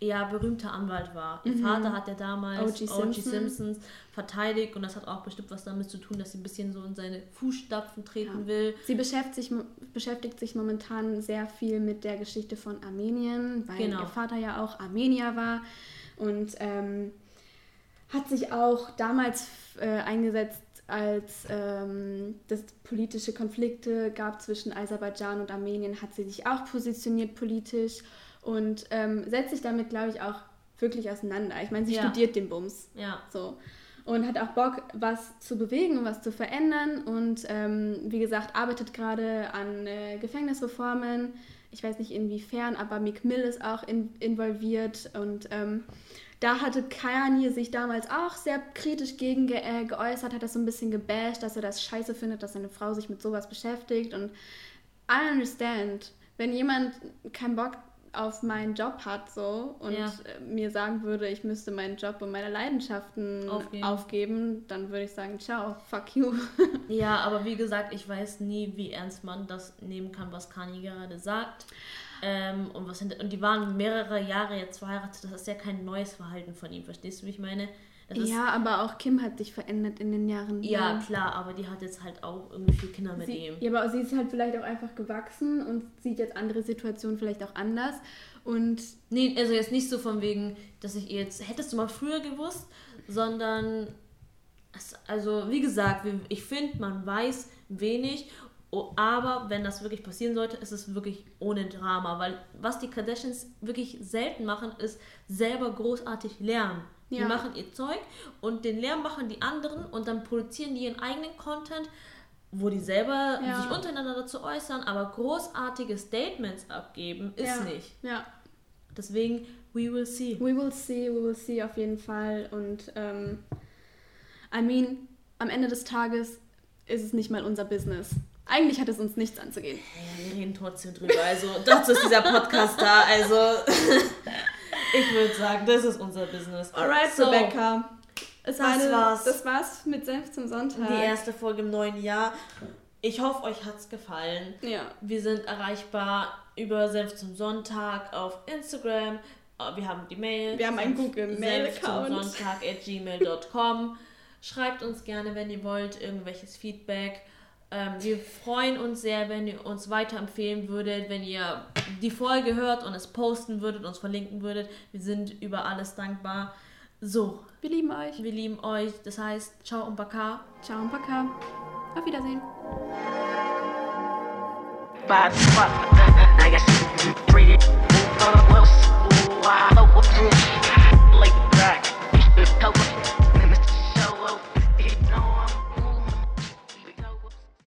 Speaker 5: ja berühmter Anwalt war. Ihr
Speaker 6: Mhm.
Speaker 5: Vater hat ja damals
Speaker 6: O.G. Simpson.
Speaker 5: Simpsons verteidigt und das hat auch bestimmt was damit zu tun, dass sie ein bisschen so in seine Fußstapfen treten will.
Speaker 6: Sie beschäftigt sich, beschäftigt sich momentan sehr viel mit der Geschichte von Armenien, weil
Speaker 5: Genau.
Speaker 6: ihr Vater ja auch Armenier war und ähm, hat sich auch damals äh, eingesetzt, als ähm, das politische Konflikte gab zwischen Aserbaidschan und Armenien, hat sie sich auch positioniert politisch und ähm, setzt sich damit, glaube ich, auch wirklich auseinander. Ich meine, sie
Speaker 5: Ja.
Speaker 6: studiert den Bums.
Speaker 5: Ja.
Speaker 6: So. Und hat auch Bock, was zu bewegen und was zu verändern. Und ähm, wie gesagt, arbeitet gerade an äh, Gefängnisreformen. Ich weiß nicht inwiefern, aber Meek Mill ist auch in, involviert. Und ähm, da hatte Kanye sich damals auch sehr kritisch gegen ge äh, geäußert, hat das so ein bisschen gebasht, dass er das scheiße findet, dass seine Frau sich mit sowas beschäftigt. Und I understand, wenn jemand keinen Bock auf meinen Job hat so und
Speaker 5: Ja.
Speaker 6: äh, mir sagen würde, ich müsste meinen Job und meine Leidenschaften
Speaker 5: Aufgeben.
Speaker 6: aufgeben, dann würde ich sagen, ciao, fuck you. *laughs*
Speaker 5: Ja, aber wie gesagt, ich weiß nie, wie ernst man das nehmen kann, was Kanye gerade sagt. Ähm, und, was und die waren mehrere Jahre jetzt verheiratet. Das ist ja kein neues Verhalten von ihm. Verstehst du, wie ich meine? Das
Speaker 6: ja, aber auch Kim hat sich verändert in den Jahren.
Speaker 5: ja, klar, aber die hat jetzt halt auch irgendwie vier Kinder mit
Speaker 6: Sie,
Speaker 5: ihm.
Speaker 6: ja, aber sie ist halt vielleicht auch einfach gewachsen und sieht jetzt andere Situationen vielleicht auch anders. Und
Speaker 5: Nee, also jetzt nicht so von wegen, dass ich ihr jetzt, hättest du mal früher gewusst, sondern, also wie gesagt, ich finde, man weiß wenig, aber wenn das wirklich passieren sollte, ist es wirklich ohne Drama, weil was die Kardashians wirklich selten machen, ist selber großartig lernen. Die
Speaker 6: Ja.
Speaker 5: machen ihr Zeug und den Lärm machen die anderen und dann produzieren die ihren eigenen Content, wo die selber
Speaker 6: Ja.
Speaker 5: sich untereinander dazu äußern, aber großartige Statements abgeben ist
Speaker 6: Ja.
Speaker 5: nicht.
Speaker 6: Ja.
Speaker 5: Deswegen We will see.
Speaker 6: We will see, we will see auf jeden Fall. Und ähm, I mean, am Ende des Tages ist es nicht mal unser Business. Eigentlich hat es uns nichts anzugehen.
Speaker 5: Ja, wir reden trotzdem drüber. Also dazu ist dieser Podcast da. Also *laughs* ich würde sagen, das ist unser Business.
Speaker 6: Alright,
Speaker 5: So,
Speaker 6: Rebecca. Es
Speaker 5: das
Speaker 6: eine,
Speaker 5: war's.
Speaker 6: Das war's mit Senf zum Sonntag.
Speaker 5: Die erste Folge im neuen Jahr. Ich hoffe, euch hat's gefallen.
Speaker 6: Ja.
Speaker 5: Wir sind erreichbar über Senf zum Sonntag auf Instagram. Äh, Wir haben die Mail.
Speaker 6: Wir haben einen Google Mail
Speaker 5: Senf zum. Sonntag at gmail.com. Schreibt uns gerne, wenn ihr wollt, irgendwelches Feedback. Ähm, wir freuen uns sehr, wenn ihr uns weiterempfehlen würdet, wenn ihr die Folge hört und es posten würdet, uns verlinken würdet. Wir sind über alles dankbar. So.
Speaker 6: Wir lieben euch.
Speaker 5: Wir lieben euch. Das heißt, ciao und baka.
Speaker 6: Ciao und baka. Auf Wiedersehen.
Speaker 18: Bye.